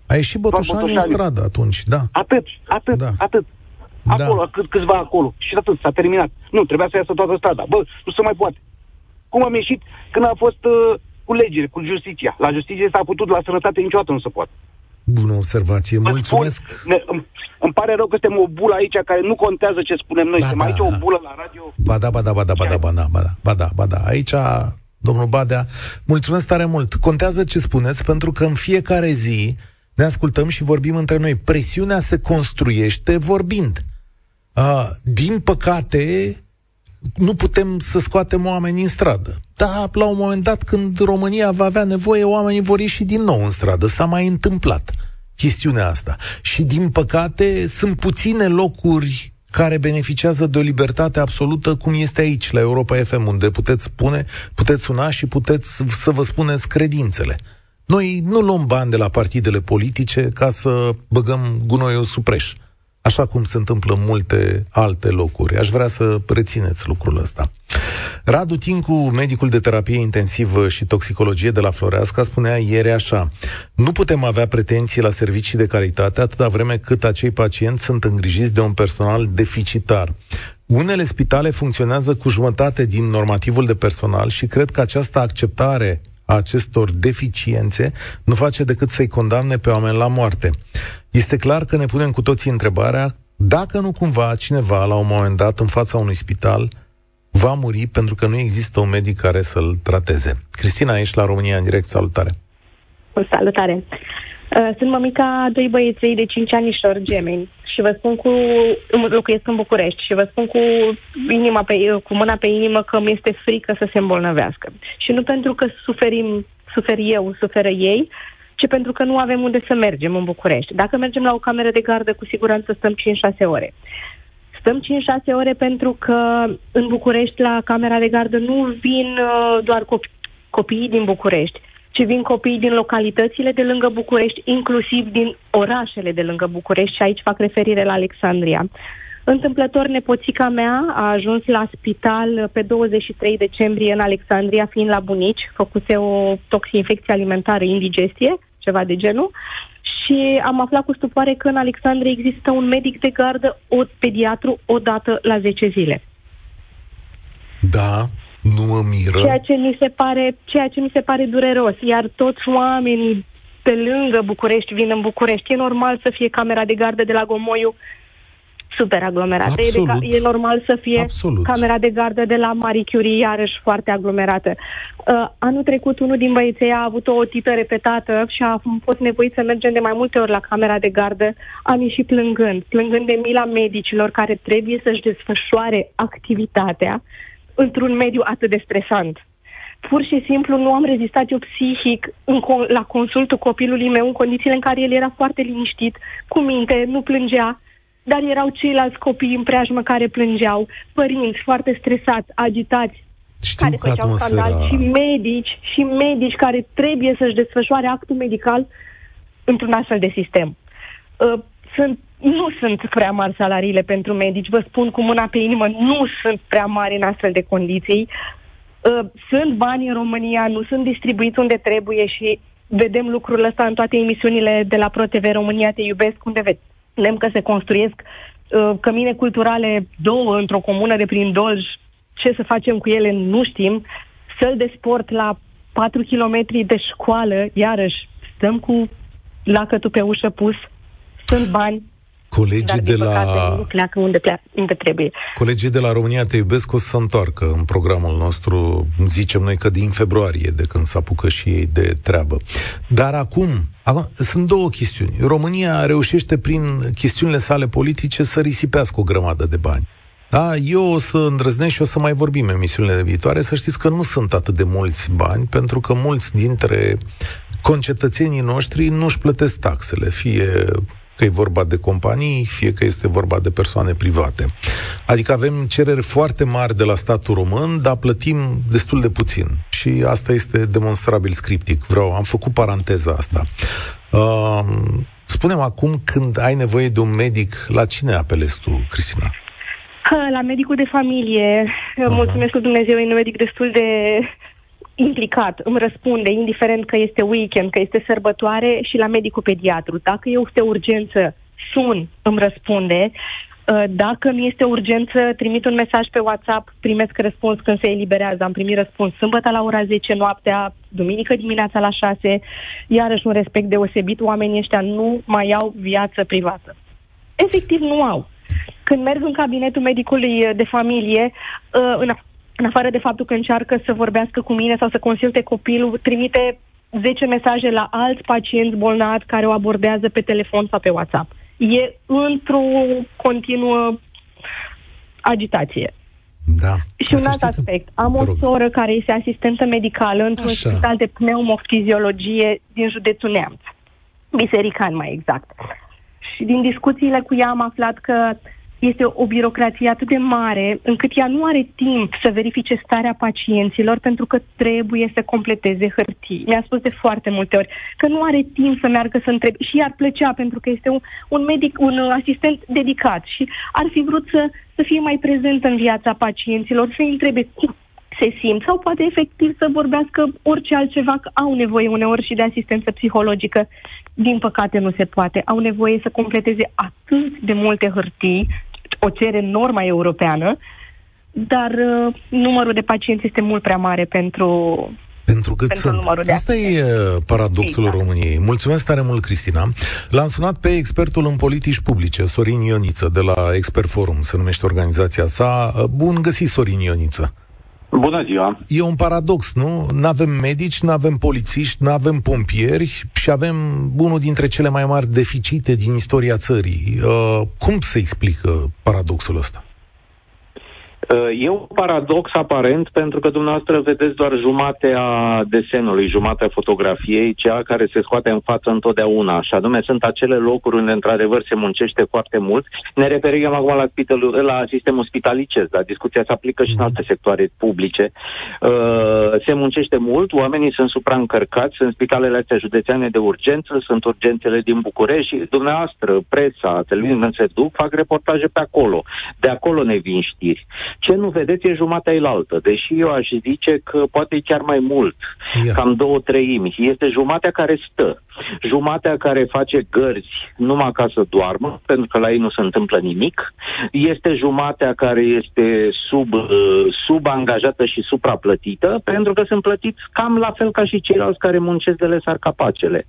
[SPEAKER 1] A ieșit Botoșani în stradă atunci, da.
[SPEAKER 6] Atât, atât, da. atât. Acolo, da. cât, câțiva acolo. Și atât, s-a terminat. Nu, trebuia să iasă toată strada. Bă, nu se mai poate. Cum am ieșit când a fost uh, cu legile, cu justiția? La justiție s-a putut, la sănătate niciodată nu se poate.
[SPEAKER 1] Bună observație, Vă mulțumesc.
[SPEAKER 6] Spun, ne, îmi, îmi pare rău că suntem o bulă aici care nu contează ce spunem noi. Ba suntem da. aici o bulă la radio.
[SPEAKER 1] Ba da, ba da, ba da, ba da, ba da, ba da, ba da, ba da. Aici domnul Badea. Mulțumesc tare mult. Contează ce spuneți, pentru că în fiecare zi ne ascultăm și vorbim între noi. Presiunea se construiește vorbind. Uh, din păcate, nu putem să scoatem oamenii în stradă. Dar la un moment dat, când România va avea nevoie, oamenii vor ieși din nou în stradă. S-a mai întâmplat chestiunea asta. Și din păcate, sunt puține locuri care beneficiază de o libertate absolută, cum este aici, la Europa FM, unde puteți spune, puteți suna și puteți să vă spuneți credințele. Noi nu luăm bani de la partidele politice ca să băgăm gunoiul supreș, așa cum se întâmplă în multe alte locuri. Aș vrea să rețineți lucrul ăsta. Radu Tincu, medicul de terapie intensivă și toxicologie de la Floreasca, spunea ieri așa, nu putem avea pretenții la servicii de calitate atâta vreme cât acei pacienți sunt îngrijiți de un personal deficitar. Unele spitale funcționează cu jumătate din normativul de personal și cred că această acceptare a acestor deficiențe nu face decât să-i condamne pe oameni la moarte. Este clar că ne punem cu toții întrebarea dacă nu cumva cineva, la un moment dat, în fața unui spital, va muri pentru că nu există un medic care să-l trateze. Cristina, ești la România în direct, salutare!
[SPEAKER 7] O salutare! Uh, sunt mămica doi băieței de 5 anișori gemeni și vă spun cu... locuiesc în București și vă spun cu, inima pe, cu mâna pe inimă că mi este frică să se îmbolnăvească. Și nu pentru că suferim, sufer eu, suferă ei, ci pentru că nu avem unde să mergem în București. Dacă mergem la o cameră de gardă, cu siguranță stăm 5-6 ore. Stăm 5-6 ore pentru că în București, la camera de gardă, nu vin uh, doar copii, copiii din București, ci vin copiii din localitățile de lângă București, inclusiv din orașele de lângă București și aici fac referire la Alexandria. Întâmplător, nepoțica mea a ajuns la spital pe 23 decembrie în Alexandria, fiind la bunici, făcuse o toxinfecție alimentară, indigestie, ceva de genul, și am aflat cu stupoare că în Alexandria există un medic de gardă, o pediatru, o dată la 10 zile.
[SPEAKER 1] Da, nu mă miră.
[SPEAKER 7] Ceea ce mi se pare, ceea ce mi se pare dureros. Iar toți oamenii pe lângă București vin în București. E normal să fie camera de gardă de la Gomoiu super aglomerată. E, de ca, e normal să fie
[SPEAKER 1] Absolut.
[SPEAKER 7] camera de gardă de la Marie Curie iarăși foarte aglomerată. Uh, anul trecut unul din băieței a avut o otită repetată și a fost nevoit să mergem de mai multe ori la camera de gardă, am ieșit plângând, plângând de mila medicilor care trebuie să-și desfășoare activitatea într-un mediu atât de stresant pur și simplu nu am rezistat eu psihic în, la consultul copilului meu în condițiile în care el era foarte liniștit, cu minte, nu plângea, dar erau ceilalți copii în preajmă care plângeau, părinți foarte stresați, agitați,
[SPEAKER 1] Știu
[SPEAKER 7] care făceau atmosfera... scandal și medici, și medici care trebuie să-și desfășoare actul medical într-un astfel de sistem. Uh, sunt, nu sunt prea mari salariile pentru medici, vă spun cu mâna pe inimă, nu sunt prea mari în astfel de condiții. Uh, sunt bani în România, nu sunt distribuiți unde trebuie și vedem lucrul ăsta în toate emisiunile de la ProTV România Te Iubesc, unde vedem că se construiesc uh, cămine culturale două într-o comună de prin Dolj. Ce să facem cu ele nu știm. Săl de sport la 4 km de școală, iarăși, stăm cu lacătul pe ușă pus, sunt bani,
[SPEAKER 1] Colegii Dar, de la...
[SPEAKER 7] nu pleacă unde, pleacă, unde trebuie.
[SPEAKER 1] Colegii de la România Te Iubesc o să se întoarcă în programul nostru, zicem noi că din februarie, de când s-a apucă și ei de treabă. Dar acum, acum, sunt două chestiuni. România reușește prin chestiunile sale politice să risipească o grămadă de bani. Da, eu o să îndrăznesc și o să mai vorbim emisiunile viitoare, să știți că nu sunt atât de mulți bani, pentru că mulți dintre concetățenii noștri nu-și plătesc taxele, fie că e vorba de companii, fie că este vorba de persoane private. Adică avem cereri foarte mari de la statul român, dar plătim destul de puțin. Și asta este demonstrabil scriptic. Vreau, am făcut paranteza asta. Uh, spunem acum, când ai nevoie de un medic, la cine apelezi tu, Cristina?
[SPEAKER 7] La medicul de familie. Uh-huh. Mulțumesc lui Dumnezeu, e un medic destul de implicat, îmi răspunde, indiferent că este weekend, că este sărbătoare, și la medicul pediatru. Dacă este urgență, sun, îmi răspunde. Uh, dacă mi este urgență, trimit un mesaj pe WhatsApp, primesc răspuns când se eliberează. Am primit răspuns sâmbătă la ora 10 noaptea, duminică dimineața la 6. Iarăși un respect deosebit, oamenii ăștia nu mai au viață privată. Efectiv, nu au. Când merg în cabinetul medicului de familie, uh, în în afară de faptul că încearcă să vorbească cu mine sau să consulte copilul, trimite 10 mesaje la alți pacienți bolnavi care o abordează pe telefon sau pe WhatsApp. E într-o continuă agitație.
[SPEAKER 1] Da.
[SPEAKER 7] Și un alt aspect. Am o soră care este asistentă medicală într-un Așa. spital de pneumofiziologie din județul Neamț. Biserican, mai exact. Și din discuțiile cu ea am aflat că este o birocrație atât de mare încât ea nu are timp să verifice starea pacienților pentru că trebuie să completeze hârtii. Mi-a spus de foarte multe ori că nu are timp să meargă să întrebe și ar plăcea pentru că este un, un medic, un asistent dedicat și ar fi vrut să, să fie mai prezent în viața pacienților, să-i întrebe cum se simt sau poate efectiv să vorbească orice altceva, că au nevoie uneori și de asistență psihologică. Din păcate nu se poate. Au nevoie să completeze atât de multe hârtii o cere norma europeană, dar uh, numărul de pacienți este mult prea mare pentru,
[SPEAKER 1] pentru cât pentru sunt. Asta e uh, paradoxul exact. României. Mulțumesc tare mult, Cristina. L-am sunat pe expertul în politici publice, Sorin Ioniță, de la Expert Forum, se numește organizația sa. Uh, bun găsit, Sorin Ioniță.
[SPEAKER 8] Bună ziua!
[SPEAKER 1] E un paradox, nu? Nu avem medici, nu avem polițiști, nu avem pompieri și avem unul dintre cele mai mari deficite din istoria țării. Uh, cum se explică paradoxul ăsta?
[SPEAKER 8] E un paradox aparent pentru că dumneavoastră vedeți doar jumatea desenului, jumatea fotografiei, cea care se scoate în față întotdeauna. Și anume sunt acele locuri unde într-adevăr se muncește foarte mult. Ne referim acum la, spitalul, la sistemul spitalicesc, dar discuția se aplică și în alte sectoare publice. Uh, se muncește mult, oamenii sunt supraîncărcați, sunt spitalele astea județeane de urgență, sunt urgențele din București și dumneavoastră, presa, televiziunea se duc, fac reportaje pe acolo. De acolo ne vin știri. Ce nu vedeți e jumatea altă, deși eu aș zice că poate chiar mai mult, yeah. cam două treimi. Este jumatea care stă, jumatea care face gărzi numai ca să doarmă, pentru că la ei nu se întâmplă nimic, este jumatea care este sub, uh, subangajată și supraplătită, pentru că sunt plătiți cam la fel ca și ceilalți care muncesc de lesar capacele.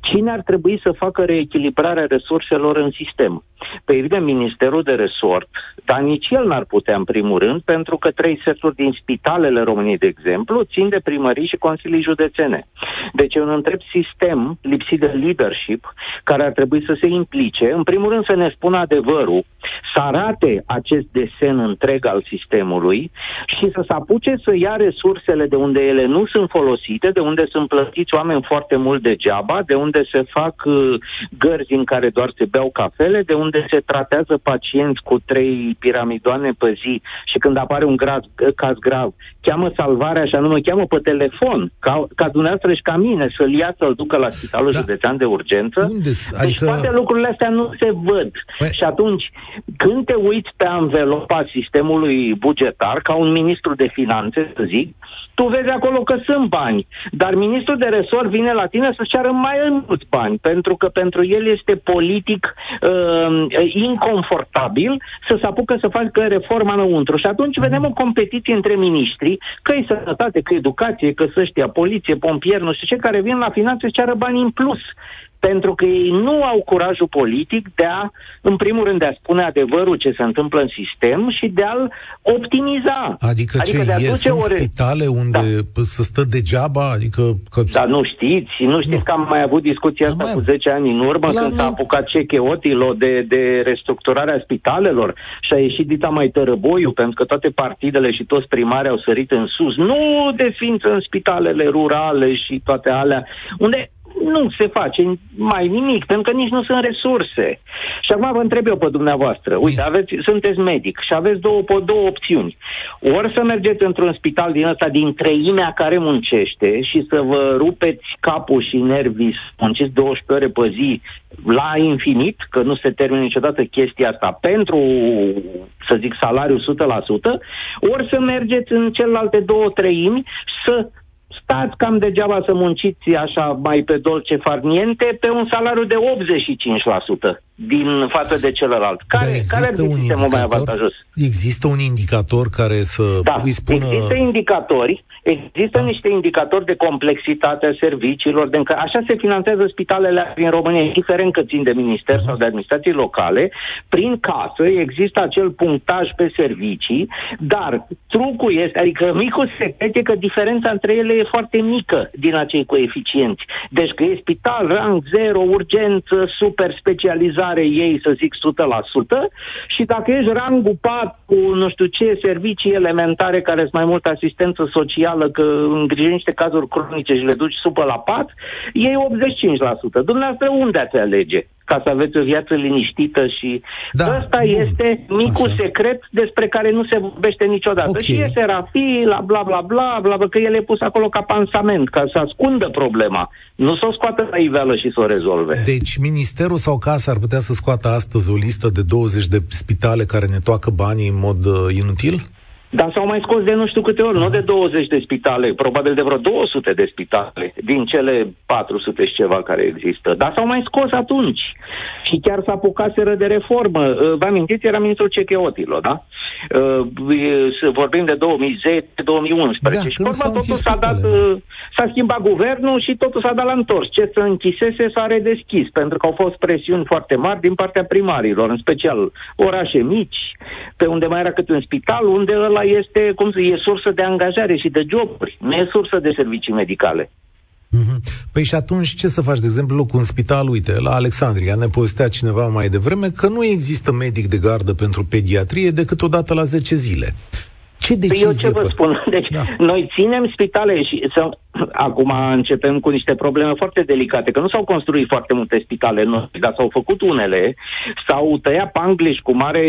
[SPEAKER 8] Cine ar trebui să facă reechilibrarea resurselor în sistem? Pe evident, Ministerul de Resort, dar nici el n-ar putea în primul rând, pentru că trei seturi din spitalele României, de exemplu, țin de primării și consilii județene. Deci un întreb sistem lipsit de leadership care ar trebui să se implice, în primul rând să ne spună adevărul, să arate acest desen întreg al sistemului și să se apuce să ia resursele de unde ele nu sunt folosite, de unde sunt plătiți oameni foarte mult degeaba, de unde se fac uh, gărzi în care doar se beau cafele, de unde se tratează pacienți cu trei piramidoane pe zi și când apare un grav, caz grav, cheamă salvarea și anume cheamă pe telefon, ca, ca dumneavoastră și ca mine, să-l ia să-l ducă la spitalul da. județean de urgență. Unde? Deci adică... toate lucrurile astea nu se văd. Păi... Și atunci, când te uiți pe anvelopa sistemului bugetar, ca un ministru de finanțe, să zic, tu vezi acolo că sunt bani, dar ministrul de resort vine la tine să ceară mai mulți bani, pentru că pentru el este politic uh, inconfortabil să se apucă să facă reforma înăuntru. Și atunci vedem o competiție între miniștri, că e sănătate, că educație, că să știa poliție, pompier, nu știu ce, care vin la finanțe și ceară bani în plus pentru că ei nu au curajul politic de a, în primul rând, de a spune adevărul ce se întâmplă în sistem și de a-l optimiza.
[SPEAKER 1] Adică, adică ce, de a ies în ore... spitale unde da. să stă degeaba? Adică, că...
[SPEAKER 8] Dar nu știți, nu știți nu. că am mai avut discuția asta mai... cu 10 ani în urmă, La când nu. s-a apucat Otilo de, de restructurarea spitalelor și a ieșit Dita mai tărăboiu, pentru că toate partidele și toți primarii au sărit în sus. Nu de ființă în spitalele rurale și toate alea, unde nu se face mai nimic, pentru că nici nu sunt resurse. Și acum vă întreb eu pe dumneavoastră, uite, aveți, sunteți medic și aveți două, două opțiuni. Ori să mergeți într-un spital din ăsta, din treimea care muncește și să vă rupeți capul și nervii, munciți 12 ore pe zi la infinit, că nu se termină niciodată chestia asta pentru, să zic, salariu 100%, ori să mergeți în celelalte două treimi să stați cam degeaba să munciți așa mai pe dolce farniente pe un salariu de 85% din față de celălalt. Care, da, care ar fi sistemul mai avantajos?
[SPEAKER 1] Există un indicator care să
[SPEAKER 8] da,
[SPEAKER 1] îi spună...
[SPEAKER 8] există indicatori Există da. niște indicatori de complexitate a serviciilor, de încă... așa se finanțează spitalele din România, indiferent că țin de minister uh-huh. sau de administrații locale. Prin casă există acel punctaj pe servicii, dar trucul este, adică micul secret e că diferența între ele e foarte mică din acei coeficienți. Deci că e spital, rang 0, urgență, super specializare, ei să zic 100%, și dacă ești rangul 4 cu nu știu ce servicii elementare care sunt mai mult asistență socială, specială că îngrijești niște cazuri cronice și le duci supă la pat, e 85%. Dumneavoastră unde ați alege? ca să aveți o viață liniștită și da, ăsta bun. este micul Așa. secret despre care nu se vorbește niciodată. Okay. Și iese Rafi, la bla bla bla, bla bla, că el e pus acolo ca pansament, ca să ascundă problema. Nu să o scoată la iveală și să o rezolve.
[SPEAKER 1] Deci ministerul sau casa ar putea să scoată astăzi o listă de 20 de spitale care ne toacă banii în mod uh, inutil?
[SPEAKER 8] Dar s-au mai scos de nu știu câte ori, nu de 20 de spitale, probabil de vreo 200 de spitale, din cele 400 și ceva care există. Dar s-au mai scos atunci. Și chiar s-a apucaseră de reformă. Uh, vă amintiți, era ministrul Cecheotilo, da? Uh, vorbim de 2010-2011. Da, și urmă totul s-a dat, uh, s-a schimbat guvernul și totul s-a dat la întors. Ce să închisese s-a redeschis, pentru că au fost presiuni foarte mari din partea primarilor, în special orașe mici, pe unde mai era câte un spital, unde ăla este, cum să e sursă de angajare și de joburi, nu e sursă de servicii medicale.
[SPEAKER 1] Mm-hmm. Păi și atunci ce să faci? De exemplu, cu un spital, uite, la Alexandria, ne postea cineva mai devreme că nu există medic de gardă pentru pediatrie decât o dată la 10 zile. Ce decizie?
[SPEAKER 8] Păi eu ce vă spun? Deci, da. noi ținem spitale și să, acum începem cu niște probleme foarte delicate, că nu s-au construit foarte multe spitale noi, dar s-au făcut unele, s-au tăiat pangliș cu mare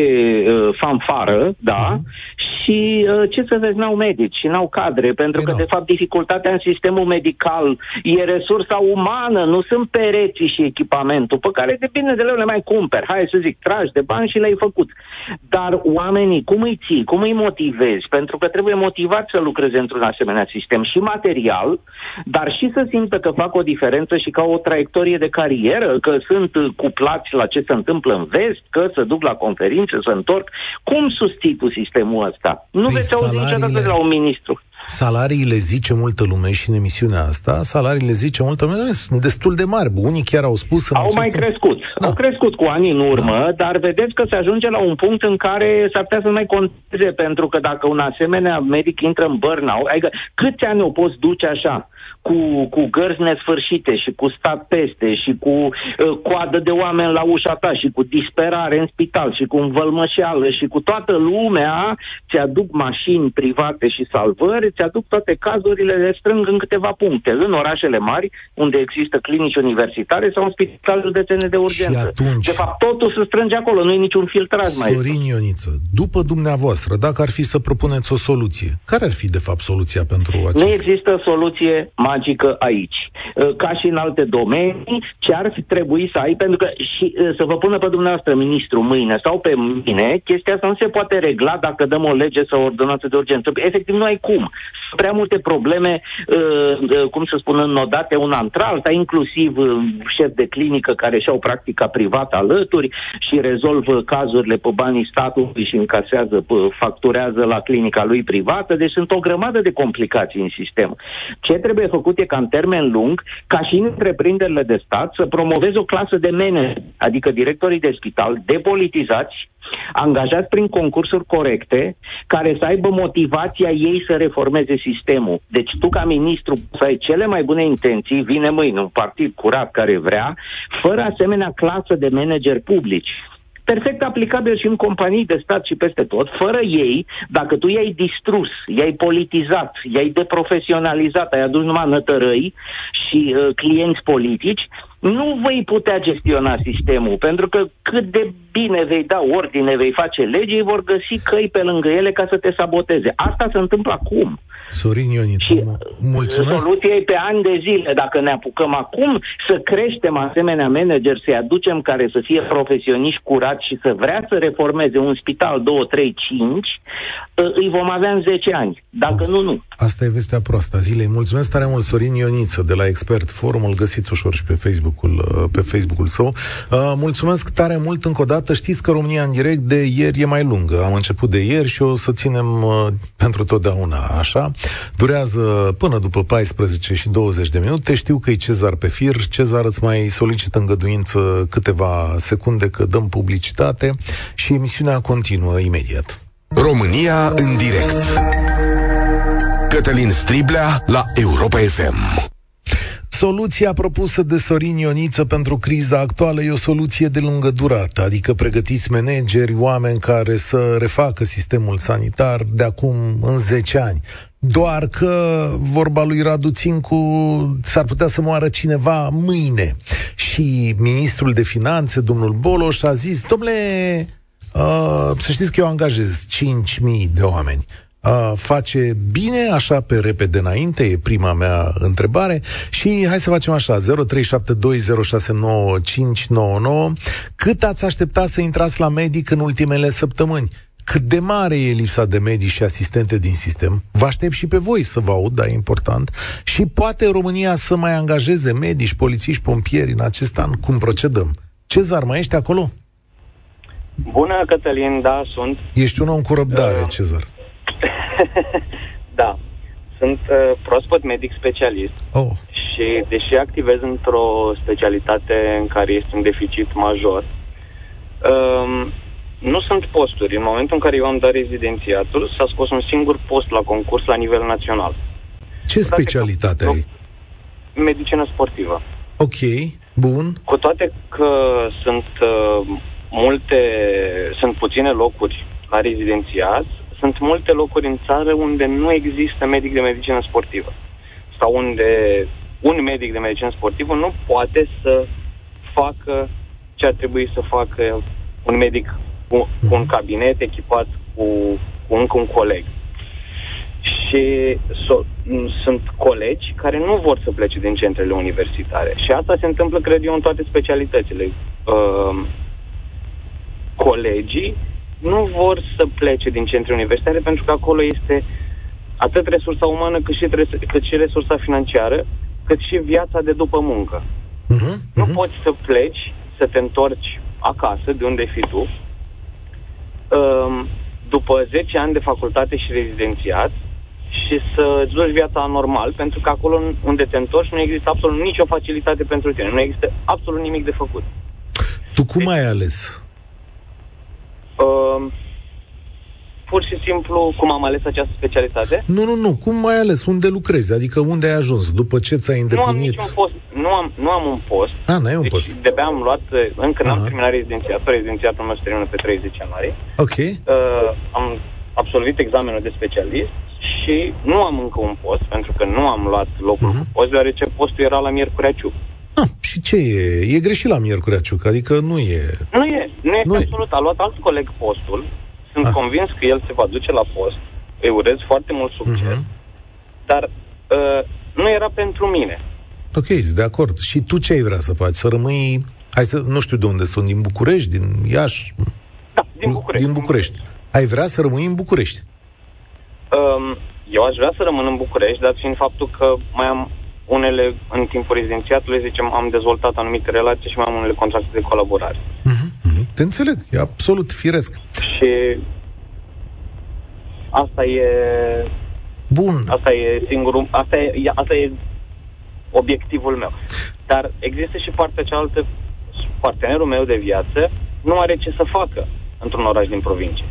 [SPEAKER 8] uh, fanfară, da, uh-huh și uh, ce să vezi, n-au medici și n-au cadre, pentru
[SPEAKER 1] Ei
[SPEAKER 8] că,
[SPEAKER 1] nu.
[SPEAKER 8] de fapt, dificultatea în sistemul medical e resursa umană, nu sunt pereții și echipamentul, pe care de bine de leu le mai cumperi. Hai să zic, tragi de bani și le-ai făcut. Dar oamenii, cum îi ții, cum îi motivezi? Pentru că trebuie motivat să lucreze într-un asemenea sistem și material, dar și să simtă că fac o diferență și ca o traiectorie de carieră, că sunt uh, cuplați la ce se întâmplă în vest, că se duc la conferințe, se întorc. Cum susții tu sistemul ăsta? Nu
[SPEAKER 1] Păi
[SPEAKER 8] veți auzi niciodată
[SPEAKER 1] salariile-
[SPEAKER 8] de la un ministru.
[SPEAKER 1] Salariile zice multă lume și în emisiunea asta, salariile zice multă lume, sunt destul de mari. Unii chiar au spus în
[SPEAKER 8] Au mai
[SPEAKER 1] această-
[SPEAKER 8] crescut.
[SPEAKER 1] Da.
[SPEAKER 8] Au crescut cu ani în urmă, dar vedeți că se ajunge la un punct în care s-ar putea să nu mai conteze, pentru că dacă un asemenea medic intră în burnout, adică câți ani o poți duce așa? Cu, cu gărzi nesfârșite și cu stat peste și cu uh, coadă de oameni la ușa ta și cu disperare în spital și cu învălmășeală și cu toată lumea ți-aduc mașini private și salvări, ți-aduc toate cazurile, le strâng în câteva puncte, în orașele mari, unde există clinici universitare sau în spitale județene de urgență.
[SPEAKER 1] Și atunci-
[SPEAKER 8] De fapt, totul se strânge acolo, nu e niciun filtraj mai.
[SPEAKER 1] Sorin Ioniță, după dumneavoastră, dacă ar fi să propuneți o soluție, care ar fi de fapt soluția pentru
[SPEAKER 8] Nu
[SPEAKER 1] acest?
[SPEAKER 8] există soluție magică aici. Uh, Ca și în alte domenii, ce ar fi trebui să ai, pentru că și uh, să vă pună pe dumneavoastră ministru mâine sau pe mine, chestia asta nu se poate regla dacă dăm o lege sau o ordonanță de urgență. Efectiv, nu ai cum. Sunt prea multe probleme, uh, uh, cum să spun, înnodate una între alta, inclusiv uh, șef de clinică care și-au practica privată alături și rezolvă cazurile pe banii statului și încasează, pe, facturează la clinica lui privată, deci sunt o grămadă de complicații în sistem. Ce trebuie făcut e ca în termen lung, ca și în întreprinderile de stat, să promoveze o clasă de manager, adică directorii de spital, depolitizați, angajați prin concursuri corecte, care să aibă motivația ei să reformeze sistemul. Deci tu, ca ministru, să ai cele mai bune intenții, vine mâine un partid curat care vrea, fără asemenea clasă de manageri publici. Perfect aplicabil și în companii de stat și peste tot. Fără ei, dacă tu i-ai distrus, i-ai politizat, i-ai deprofesionalizat, ai adus numai nătărăi și uh, clienți politici, nu vei putea gestiona sistemul, pentru că cât de bine vei da ordine, vei face legi, ei vor găsi căi pe lângă ele ca să te saboteze. Asta se întâmplă acum.
[SPEAKER 1] Sorin Ioniță,
[SPEAKER 8] Și
[SPEAKER 1] mu- mulțumesc.
[SPEAKER 8] soluția e pe ani de zile. Dacă ne apucăm acum să creștem asemenea manageri, să-i aducem care să fie profesioniști curați și să vrea să reformeze un spital 2, 3, 5, îi vom avea în 10 ani. Dacă nu, nu.
[SPEAKER 1] Asta e vestea proastă a zilei. Mulțumesc tare mult, Sorin Ioniță, de la Expert Forum. Îl găsiți ușor și pe Facebook-ul, uh, pe Facebook-ul său. Uh, mulțumesc tare mult încă o dată. Știți că România în direct de ieri e mai lungă. Am început de ieri și o să ținem uh, pentru totdeauna așa. Durează până după 14 și 20 de minute. Știu că e Cezar pe fir. Cezar îți mai solicită îngăduință câteva secunde că dăm publicitate și emisiunea continuă imediat.
[SPEAKER 5] România în direct. Cătălin Striblea la Europa FM.
[SPEAKER 1] Soluția propusă de Sorin Ioniță pentru criza actuală e o soluție de lungă durată, adică pregătiți manageri, oameni care să refacă sistemul sanitar de acum în 10 ani. Doar că vorba lui Radu Țincu s-ar putea să moară cineva mâine. Și ministrul de finanțe, domnul Boloș, a zis, domnule, uh, să știți că eu angajez 5.000 de oameni. Uh, face bine, așa pe repede înainte, e prima mea întrebare și hai să facem așa, 0372069599 cât ați aștepta să intrați la medic în ultimele săptămâni? Cât de mare e lipsa de medici și asistente din sistem? Vă aștept și pe voi să vă aud, dar e important. Și poate România să mai angajeze medici, polițiști, pompieri în acest an? Cum procedăm? Cezar, mai ești acolo?
[SPEAKER 9] Bună, Cătălin, da, sunt.
[SPEAKER 1] Ești un om cu răbdare,
[SPEAKER 9] Uh.
[SPEAKER 1] Cezar.
[SPEAKER 9] da, sunt uh, proaspăt medic specialist
[SPEAKER 1] Oh,
[SPEAKER 9] și deși activez într-o specialitate în care este un deficit major, um, nu sunt posturi. În momentul în care eu am dat rezidențiatul, s-a scos un singur post la concurs la nivel național.
[SPEAKER 1] ce specialitate ai?
[SPEAKER 9] Medicină sportivă.
[SPEAKER 1] Ok, bun.
[SPEAKER 9] Cu toate că sunt uh, multe, sunt puține locuri la rezidențiat, sunt multe locuri în țară unde nu există medic de medicină sportivă. Sau unde un medic de medicină sportivă nu poate să facă ce ar trebui să facă un medic cu, cu un cabinet echipat cu, cu încă un coleg. Și so, sunt colegi care nu vor să plece din centrele universitare. Și asta se întâmplă, cred eu, în toate specialitățile. Uh, colegii nu vor să plece din centre universitare pentru că acolo este atât resursa umană cât și, cât și resursa financiară, cât și viața de după muncă. Uh-huh, uh-huh. Nu poți să pleci, să te întorci acasă, de unde fi tu, um, după 10 ani de facultate și rezidențiat și să îți duci viața normal, pentru că acolo unde te întorci nu există absolut nicio facilitate pentru tine, nu există absolut nimic de făcut.
[SPEAKER 1] Tu cum ai ales?
[SPEAKER 9] Uh, pur și simplu, cum am ales această specialitate?
[SPEAKER 1] Nu, nu, nu. Cum ai ales? Unde lucrezi? Adică unde ai ajuns? După ce ți-ai îndeplinit?
[SPEAKER 9] Nu am post. Nu am, nu am un post.
[SPEAKER 1] Ah, n-ai un
[SPEAKER 9] deci,
[SPEAKER 1] post.
[SPEAKER 9] de am luat, încă n-am terminat rezidențiatul. Rezidențiatul meu se termină pe 30 ianuarie.
[SPEAKER 1] Ok. Uh,
[SPEAKER 9] am absolvit examenul de specialist și nu am încă un post, pentru că nu am luat locul uh-huh. cu post, deoarece postul era la Miercurea Ciuc.
[SPEAKER 1] Ah, și ce e? E greșit la Miercurea Ciuc, adică nu e...
[SPEAKER 9] Nu e, nu e nu absolut. E. A luat alt coleg postul, sunt ah. convins că el se va duce la post, îi urez foarte mult succes, uh-huh. dar uh, nu era pentru mine.
[SPEAKER 1] Ok, de acord. Și tu ce ai vrea să faci? Să rămâi, hai să, nu știu de unde sunt, din București, din Iași?
[SPEAKER 9] Da, din București.
[SPEAKER 1] Din București. Ai vrea să rămâi în București?
[SPEAKER 9] Um, eu aș vrea să rămân în București, dat fiind faptul că mai am unele, în timpul rezidențiatului, zicem, am dezvoltat anumite relații și mai am unele contracte de colaborare.
[SPEAKER 1] Uh-huh, uh-huh. Te înțeleg, e absolut firesc.
[SPEAKER 9] Și asta e...
[SPEAKER 1] Bun.
[SPEAKER 9] Asta e singurul... Asta e, asta e obiectivul meu. Dar există și partea cealaltă, partenerul meu de viață nu are ce să facă într-un oraș din provincie.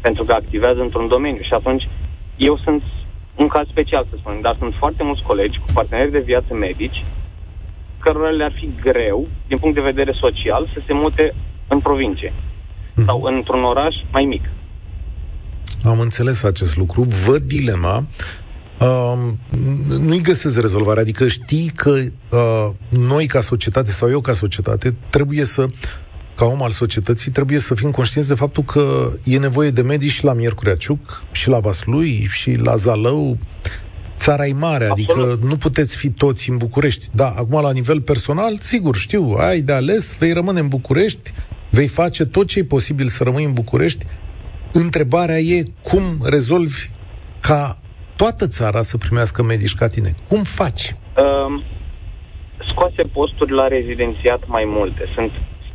[SPEAKER 9] Pentru că activează într-un domeniu și atunci eu sunt un caz special, să spunem, dar sunt foarte mulți colegi cu parteneri de viață medici cărora le-ar fi greu, din punct de vedere social, să se mute în provincie mm. sau într-un oraș mai mic.
[SPEAKER 1] Am înțeles acest lucru, văd dilema, uh, nu-i găsesc rezolvare, adică știi că uh, noi ca societate sau eu ca societate trebuie să ca om al societății, trebuie să fim conștienți de faptul că e nevoie de medici la Miercurea Ciuc, și la Vaslui, și la Zalău. Țara e mare, adică Absolut. adică nu puteți fi toți în București. Da, acum la nivel personal, sigur, știu, ai de ales, vei rămâne în București, vei face tot ce e posibil să rămâi în București. Întrebarea e cum rezolvi ca toată țara să primească medici ca tine. Cum faci? Um,
[SPEAKER 9] scoase posturi la rezidențiat mai multe. Sunt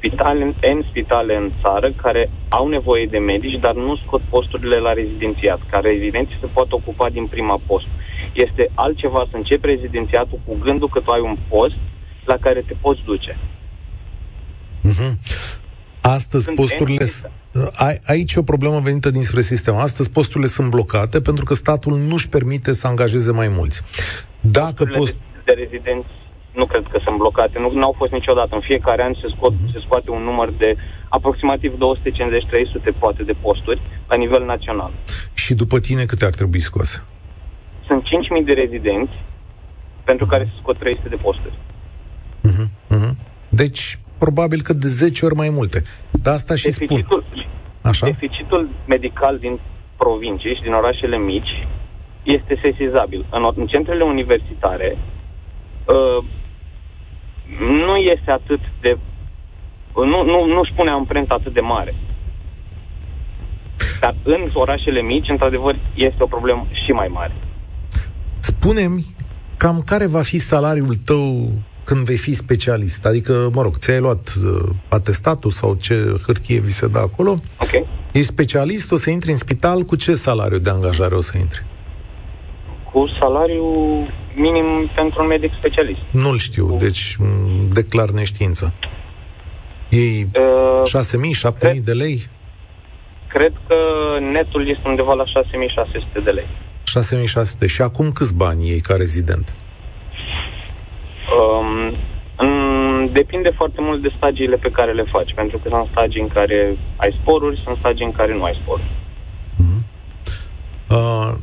[SPEAKER 9] spitale, în spitale în țară care au nevoie de medici, dar nu scot posturile la rezidențiat, ca rezidenții se poată ocupa din prima post. Este altceva să începi rezidențiatul cu gândul că tu ai un post la care te poți duce.
[SPEAKER 1] Mm-hmm. Astăzi sunt posturile... A, aici e o problemă venită dinspre sistem. Astăzi posturile sunt blocate pentru că statul nu-și permite să angajeze mai mulți. Dacă post...
[SPEAKER 9] de, de rezidenți nu cred că sunt blocate, nu au fost niciodată. În fiecare an se, scot, uh-huh. se scoate un număr de aproximativ 250-300 poate de posturi la nivel național.
[SPEAKER 1] Și după tine câte ar trebui scoase?
[SPEAKER 9] Sunt 5.000 de rezidenți pentru uh-huh. care se scot 300 de posturi.
[SPEAKER 1] Uh-huh. Uh-huh. Deci, probabil că de 10 ori mai multe. Dar asta și
[SPEAKER 9] deficitul,
[SPEAKER 1] spun. Așa?
[SPEAKER 9] Deficitul medical din provincie și din orașele mici este sesizabil. În, în centrele universitare, uh, nu este atât de... Nu, nu, nu-și pune amprenta atât de mare. Dar în orașele mici, într-adevăr, este o problemă și mai mare.
[SPEAKER 1] Spune-mi cam care va fi salariul tău când vei fi specialist? Adică, mă rog, ți-ai luat uh, atestatul sau ce hârtie vi se dă acolo?
[SPEAKER 9] Ok.
[SPEAKER 1] Ești specialist, o să intri în spital, cu ce salariu de angajare o să intri?
[SPEAKER 9] Cu salariu minim pentru un medic specialist.
[SPEAKER 1] Nu-l știu, deci declar neștiință. Ei uh, 6.000, 7.000 de lei?
[SPEAKER 9] Cred că netul este undeva la 6.600 de lei.
[SPEAKER 1] 6.600. Și acum câți bani ei ca rezident?
[SPEAKER 9] Um, depinde foarte mult de stagiile pe care le faci, pentru că sunt stagii în care ai sporuri, sunt stagii în care nu ai sporuri.
[SPEAKER 1] Uh,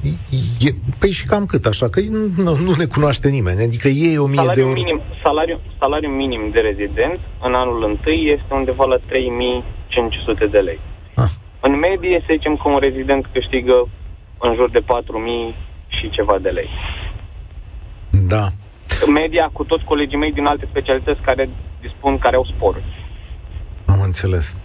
[SPEAKER 1] e, păi și cam cât, așa, că nu, nu ne cunoaște nimeni, adică e o mie de euro.
[SPEAKER 9] Minim, salariu, salariu minim de rezident în anul întâi este undeva la 3500 de lei. Ah. În medie, să zicem că un rezident câștigă în jur de 4.000 și ceva de lei.
[SPEAKER 1] Da.
[SPEAKER 9] Media cu toți colegii mei din alte specialități care dispun, care au sporuri.
[SPEAKER 1] Am înțeles.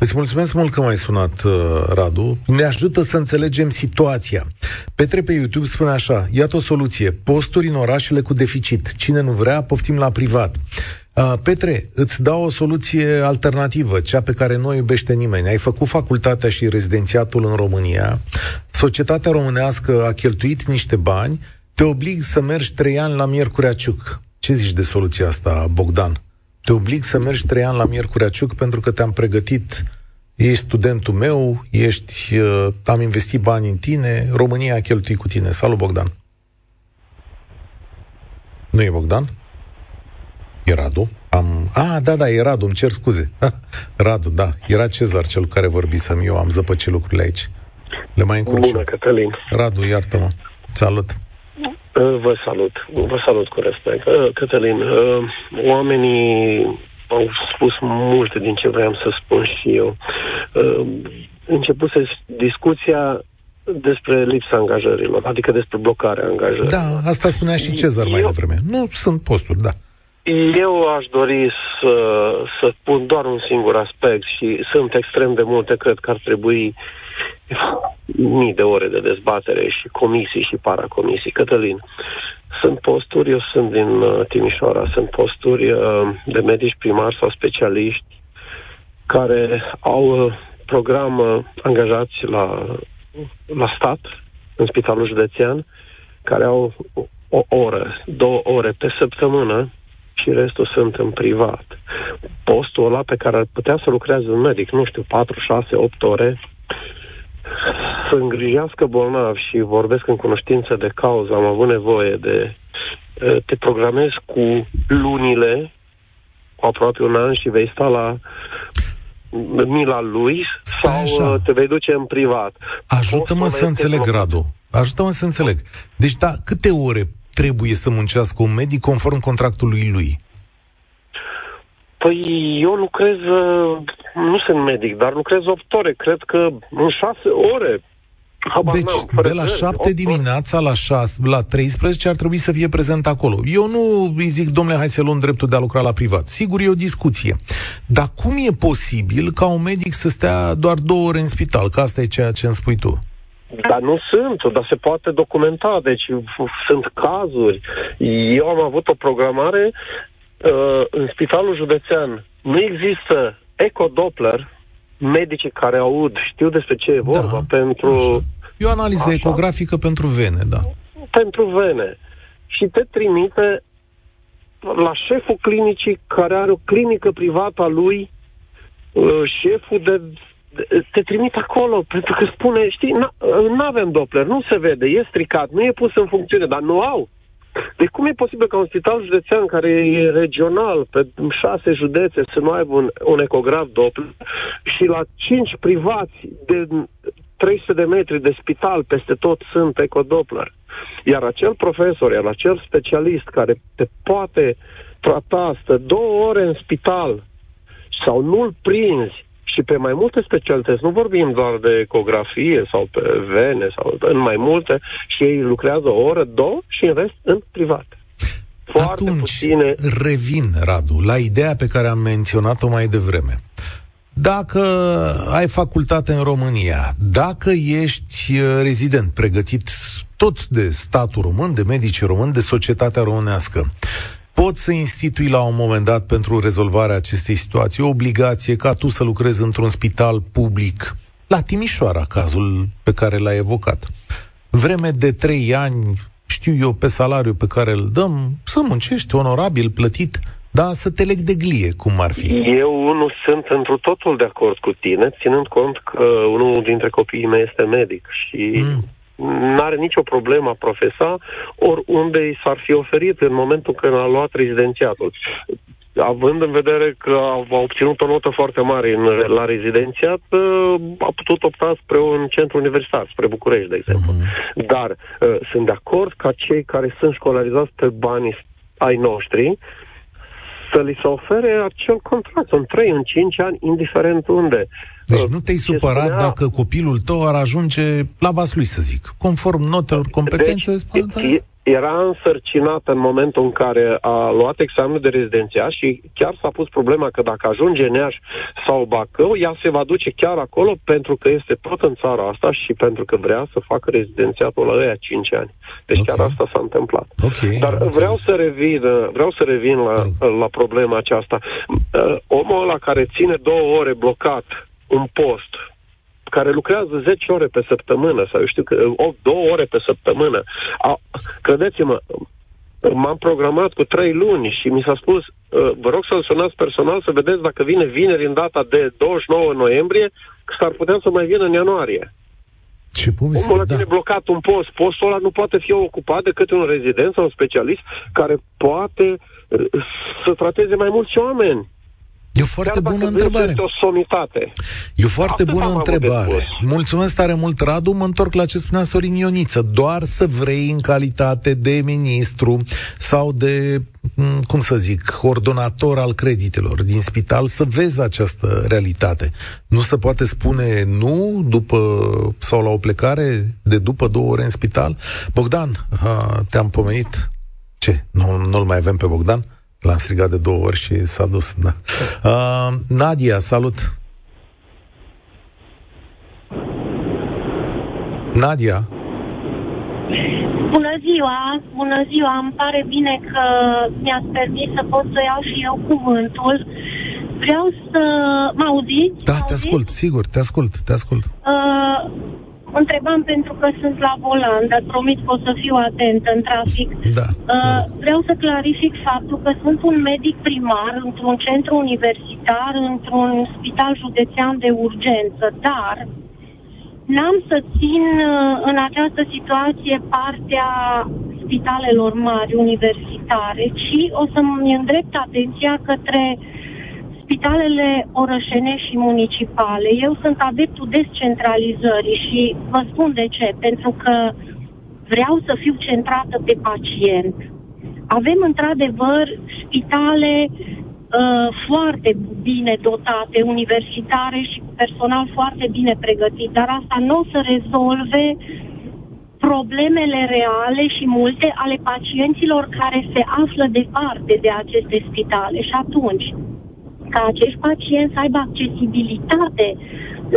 [SPEAKER 1] Îți mulțumesc mult că m-ai sunat, uh, Radu. Ne ajută să înțelegem situația. Petre pe YouTube spune așa, iată o soluție, posturi în orașele cu deficit. Cine nu vrea, poftim la privat. Uh, Petre, îți dau o soluție alternativă, cea pe care nu o iubește nimeni. Ai făcut facultatea și rezidențiatul în România, societatea românească a cheltuit niște bani, te oblig să mergi trei ani la Miercurea Ciuc. Ce zici de soluția asta, Bogdan? Te oblig să mergi trei ani la Miercurea Ciuc pentru că te-am pregătit, ești studentul meu, ești, uh, am investit bani în tine, România a cheltuit cu tine. Salut, Bogdan! Nu e Bogdan? E Radu? Am... A, da, da, e Radu, îmi cer scuze. Radu, da, era Cezar cel care vorbisem eu, am zăpăcit lucrurile aici. Le mai încurc
[SPEAKER 10] Bună, Cătălin.
[SPEAKER 1] Radu, iartă-mă. Salut.
[SPEAKER 10] Uh, vă salut. Vă salut cu respect. Uh, Cătălin, uh, oamenii au spus multe din ce vreau să spun și eu. Începuse discuția despre lipsa angajărilor, adică despre blocarea angajărilor.
[SPEAKER 1] Da, asta spunea și Cezar mai devreme. Nu sunt posturi, da.
[SPEAKER 10] Eu aș dori să, să pun doar un singur aspect și sunt extrem de multe, cred că ar trebui mii de ore de dezbatere și comisii și paracomisii. Cătălin, sunt posturi, eu sunt din uh, Timișoara, sunt posturi uh, de medici primari sau specialiști care au uh, program uh, angajați la, la stat, în spitalul județean, care au o oră, două ore pe săptămână și restul sunt în privat. Postul ăla pe care ar putea să lucreze un medic, nu știu, 4, 6, 8 ore, să îngrijească bolnav și vorbesc în cunoștință de cauză, am avut nevoie de... Te programezi cu lunile, cu aproape un an și vei sta la mila lui sau Așa. te vei duce în privat.
[SPEAKER 1] Ajută-mă să înțeleg, Radu. Ajută-mă să înțeleg. Deci, da, câte ore trebuie să muncească un medic conform contractului lui?
[SPEAKER 10] Păi eu lucrez, uh, nu sunt medic, dar lucrez 8 ore, cred că în 6 ore.
[SPEAKER 1] Habar deci, de la 7 dimineața la 6, la 13 ar trebui să fie prezent acolo. Eu nu îi zic, domnule, hai să luăm dreptul de a lucra la privat. Sigur, e o discuție. Dar cum e posibil ca un medic să stea doar două ore în spital? Că asta e ceea ce îmi spui tu.
[SPEAKER 10] Dar nu sunt, dar se poate documenta. Deci sunt cazuri. Eu am avut o programare uh, în spitalul județean. Nu există ecodoppler, medicii care aud știu despre ce e vorba da, pentru... Așa.
[SPEAKER 1] E o analiză așa. ecografică pentru vene, da.
[SPEAKER 10] Pentru vene. Și te trimite la șeful clinicii care are o clinică privată a lui, uh, șeful de te trimit acolo, pentru că spune, știi, nu avem Doppler, nu se vede, e stricat, nu e pus în funcțiune, dar nu au. Deci cum e posibil ca un spital județean care e regional, pe șase județe, să nu aibă un, un ecograf Doppler și la cinci privați de 300 de metri de spital peste tot sunt ecodoppler. Iar acel profesor, iar acel specialist care te poate trata, stă două ore în spital sau nu-l prinzi și pe mai multe specialități, nu vorbim doar de ecografie sau pe vene sau în mai multe, și ei lucrează o oră, două și în rest în privat.
[SPEAKER 1] Foarte Atunci, puține... revin, Radu, la ideea pe care am menționat-o mai devreme. Dacă ai facultate în România, dacă ești uh, rezident pregătit tot de statul român, de medici români, de societatea românească, poți să institui la un moment dat pentru rezolvarea acestei situații o obligație ca tu să lucrezi într-un spital public, la Timișoara, cazul pe care l-ai evocat. Vreme de trei ani, știu eu, pe salariu pe care îl dăm, să muncești onorabil, plătit, dar să te leg de glie, cum ar fi.
[SPEAKER 10] Eu nu sunt într totul de acord cu tine, ținând cont că unul dintre copiii mei este medic și mm nu are nicio problemă a profesa oriunde i s-ar fi oferit în momentul când a luat rezidențiatul. Având în vedere că a, a obținut o notă foarte mare în, la rezidențiat, ă, a putut opta spre un centru universitar, spre București, de exemplu. Uh-huh. Dar uh, sunt de acord ca cei care sunt școlarizați pe banii ai noștri să li se ofere acel contract în 3, în 5 ani, indiferent unde.
[SPEAKER 1] Deci nu te-ai supărat spunea... dacă copilul tău ar ajunge la lui, să zic, conform notelor competențe deci,
[SPEAKER 10] era însărcinat în momentul în care a luat examenul de rezidențiat și chiar s-a pus problema că dacă ajunge în Iași sau Bacău, ea se va duce chiar acolo pentru că este tot în țara asta și pentru că vrea să facă rezidențiatul la ăia 5 ani. Deci okay. chiar asta s-a întâmplat.
[SPEAKER 1] Okay,
[SPEAKER 10] Dar vreau să revin, vreau să revin la, la problema aceasta. Uh, omul ăla care ține două ore blocat un post care lucrează 10 ore pe săptămână sau eu știu că 8, 2 ore pe săptămână. A, credeți-mă, m-am programat cu 3 luni și mi s-a spus uh, vă rog să-l sunați personal să vedeți dacă vine vineri în data de 29 noiembrie, că s-ar putea să mai vină în ianuarie.
[SPEAKER 1] Ce poveste,
[SPEAKER 10] Omul
[SPEAKER 1] da.
[SPEAKER 10] tine blocat un post. Postul ăla nu poate fi ocupat decât un rezident sau un specialist care poate uh, să trateze mai mulți oameni.
[SPEAKER 1] E o foarte bună întrebare.
[SPEAKER 10] Este o somitate.
[SPEAKER 1] E o foarte Atât bună întrebare. Mulțumesc tare mult, Radu. Mă întorc la ce spunea Sorin Ioniță. Doar să vrei în calitate de ministru sau de, cum să zic, coordonator al creditelor din spital să vezi această realitate. Nu se poate spune nu după sau la o plecare de după două ore în spital? Bogdan, te-am pomenit. Ce? Nu, nu-l mai avem pe Bogdan? L-am strigat de două ori și s-a dus, da. Uh, Nadia, salut! Nadia?
[SPEAKER 11] Bună ziua! Bună ziua! Îmi pare bine că mi-ați permis să pot să iau și eu cuvântul. Vreau să... Mă auziți?
[SPEAKER 1] Da, te ascult, sigur, te ascult, te ascult.
[SPEAKER 11] Uh, întrebam pentru că sunt la volan, dar promit că o să fiu atentă în trafic.
[SPEAKER 1] Da.
[SPEAKER 11] Uh, vreau să clarific faptul că sunt un medic primar într-un centru universitar, într-un spital județean de urgență, dar n-am să țin uh, în această situație partea spitalelor mari universitare, ci o să-mi îndrept atenția către uh, spitalele orășene și municipale. Eu sunt adeptul descentralizării și vă spun de ce. Pentru că vreau să fiu centrată pe pacient. Avem într-adevăr spitale uh, foarte bine dotate, universitare și cu personal foarte bine pregătit, dar asta nu o să rezolve problemele reale și multe ale pacienților care se află departe de aceste spitale. Și atunci, ca acești pacienți să aibă accesibilitate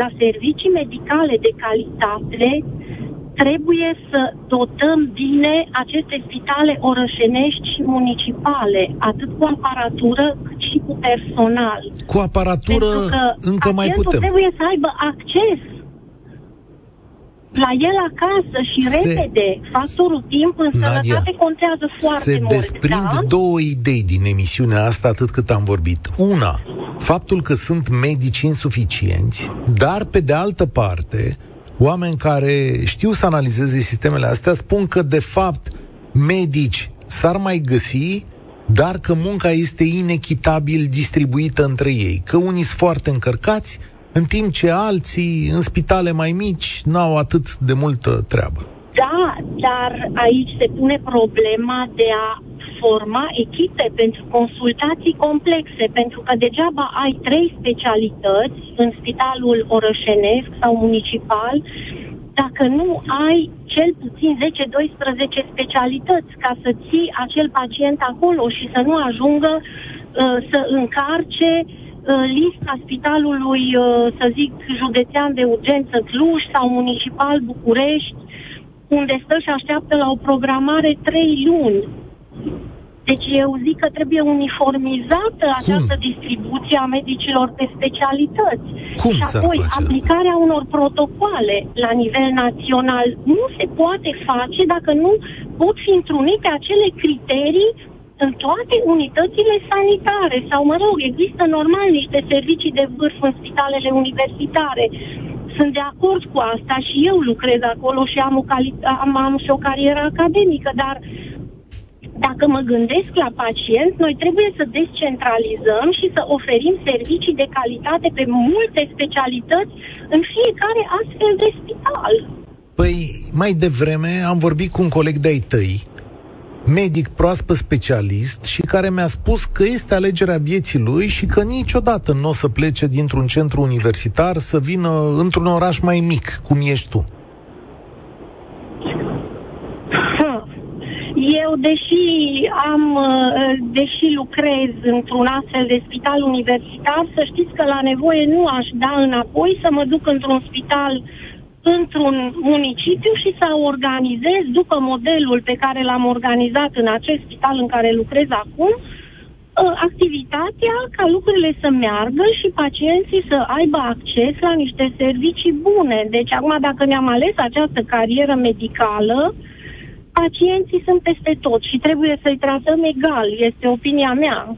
[SPEAKER 11] la servicii medicale de calitate, trebuie să dotăm bine aceste spitale orășenești și municipale, atât cu aparatură cât și cu personal.
[SPEAKER 1] Cu aparatură încă mai putem.
[SPEAKER 11] trebuie să aibă acces la el acasă și se, repede. Factorul timp în Nadia, sănătate contează foarte
[SPEAKER 1] se
[SPEAKER 11] mult.
[SPEAKER 1] Se desprind da? două idei din emisiunea asta atât cât am vorbit. Una, faptul că sunt medici insuficienți, dar pe de altă parte, oameni care știu să analizeze sistemele astea spun că de fapt medici s-ar mai găsi dar că munca este inechitabil distribuită între ei, că unii sunt foarte încărcați, în timp ce alții în spitale mai mici n-au atât de multă treabă.
[SPEAKER 11] Da, dar aici se pune problema de a forma echipe pentru consultații complexe, pentru că degeaba ai trei specialități în spitalul orășenesc sau municipal, dacă nu ai cel puțin 10-12 specialități ca să ții acel pacient acolo și să nu ajungă uh, să încarce uh, lista spitalului, uh, să zic, județean de urgență Cluj sau municipal București, unde stă și așteaptă la o programare trei luni. Deci eu zic că trebuie uniformizată Cum? această distribuție a medicilor pe specialități.
[SPEAKER 1] Cum
[SPEAKER 11] și apoi aplicarea asta? unor protocoale la nivel național nu se poate face dacă nu pot fi întrunite acele criterii în toate unitățile sanitare sau, mă rog, există normal niște servicii de vârf în spitalele universitare. Sunt de acord cu asta și eu lucrez acolo și am, o cali- am, am și o carieră academică, dar dacă mă gândesc la pacient, noi trebuie să descentralizăm și să oferim servicii de calitate pe multe specialități în fiecare astfel de spital.
[SPEAKER 1] Păi, mai devreme am vorbit cu un coleg de-ai tăi medic proaspăt specialist și care mi-a spus că este alegerea vieții lui și că niciodată nu o să plece dintr-un centru universitar să vină într-un oraș mai mic, cum ești tu.
[SPEAKER 11] Eu, deși am, uh, deși lucrez într-un astfel de spital universitar, să știți că la nevoie nu aș da înapoi să mă duc într-un spital într-un municipiu și să organizez după modelul pe care l-am organizat în acest spital în care lucrez acum, uh, activitatea ca lucrurile să meargă și pacienții să aibă acces la niște servicii bune. Deci acum dacă ne-am ales această carieră medicală, uh, pacienții sunt peste tot și trebuie să-i tratăm egal, este opinia mea.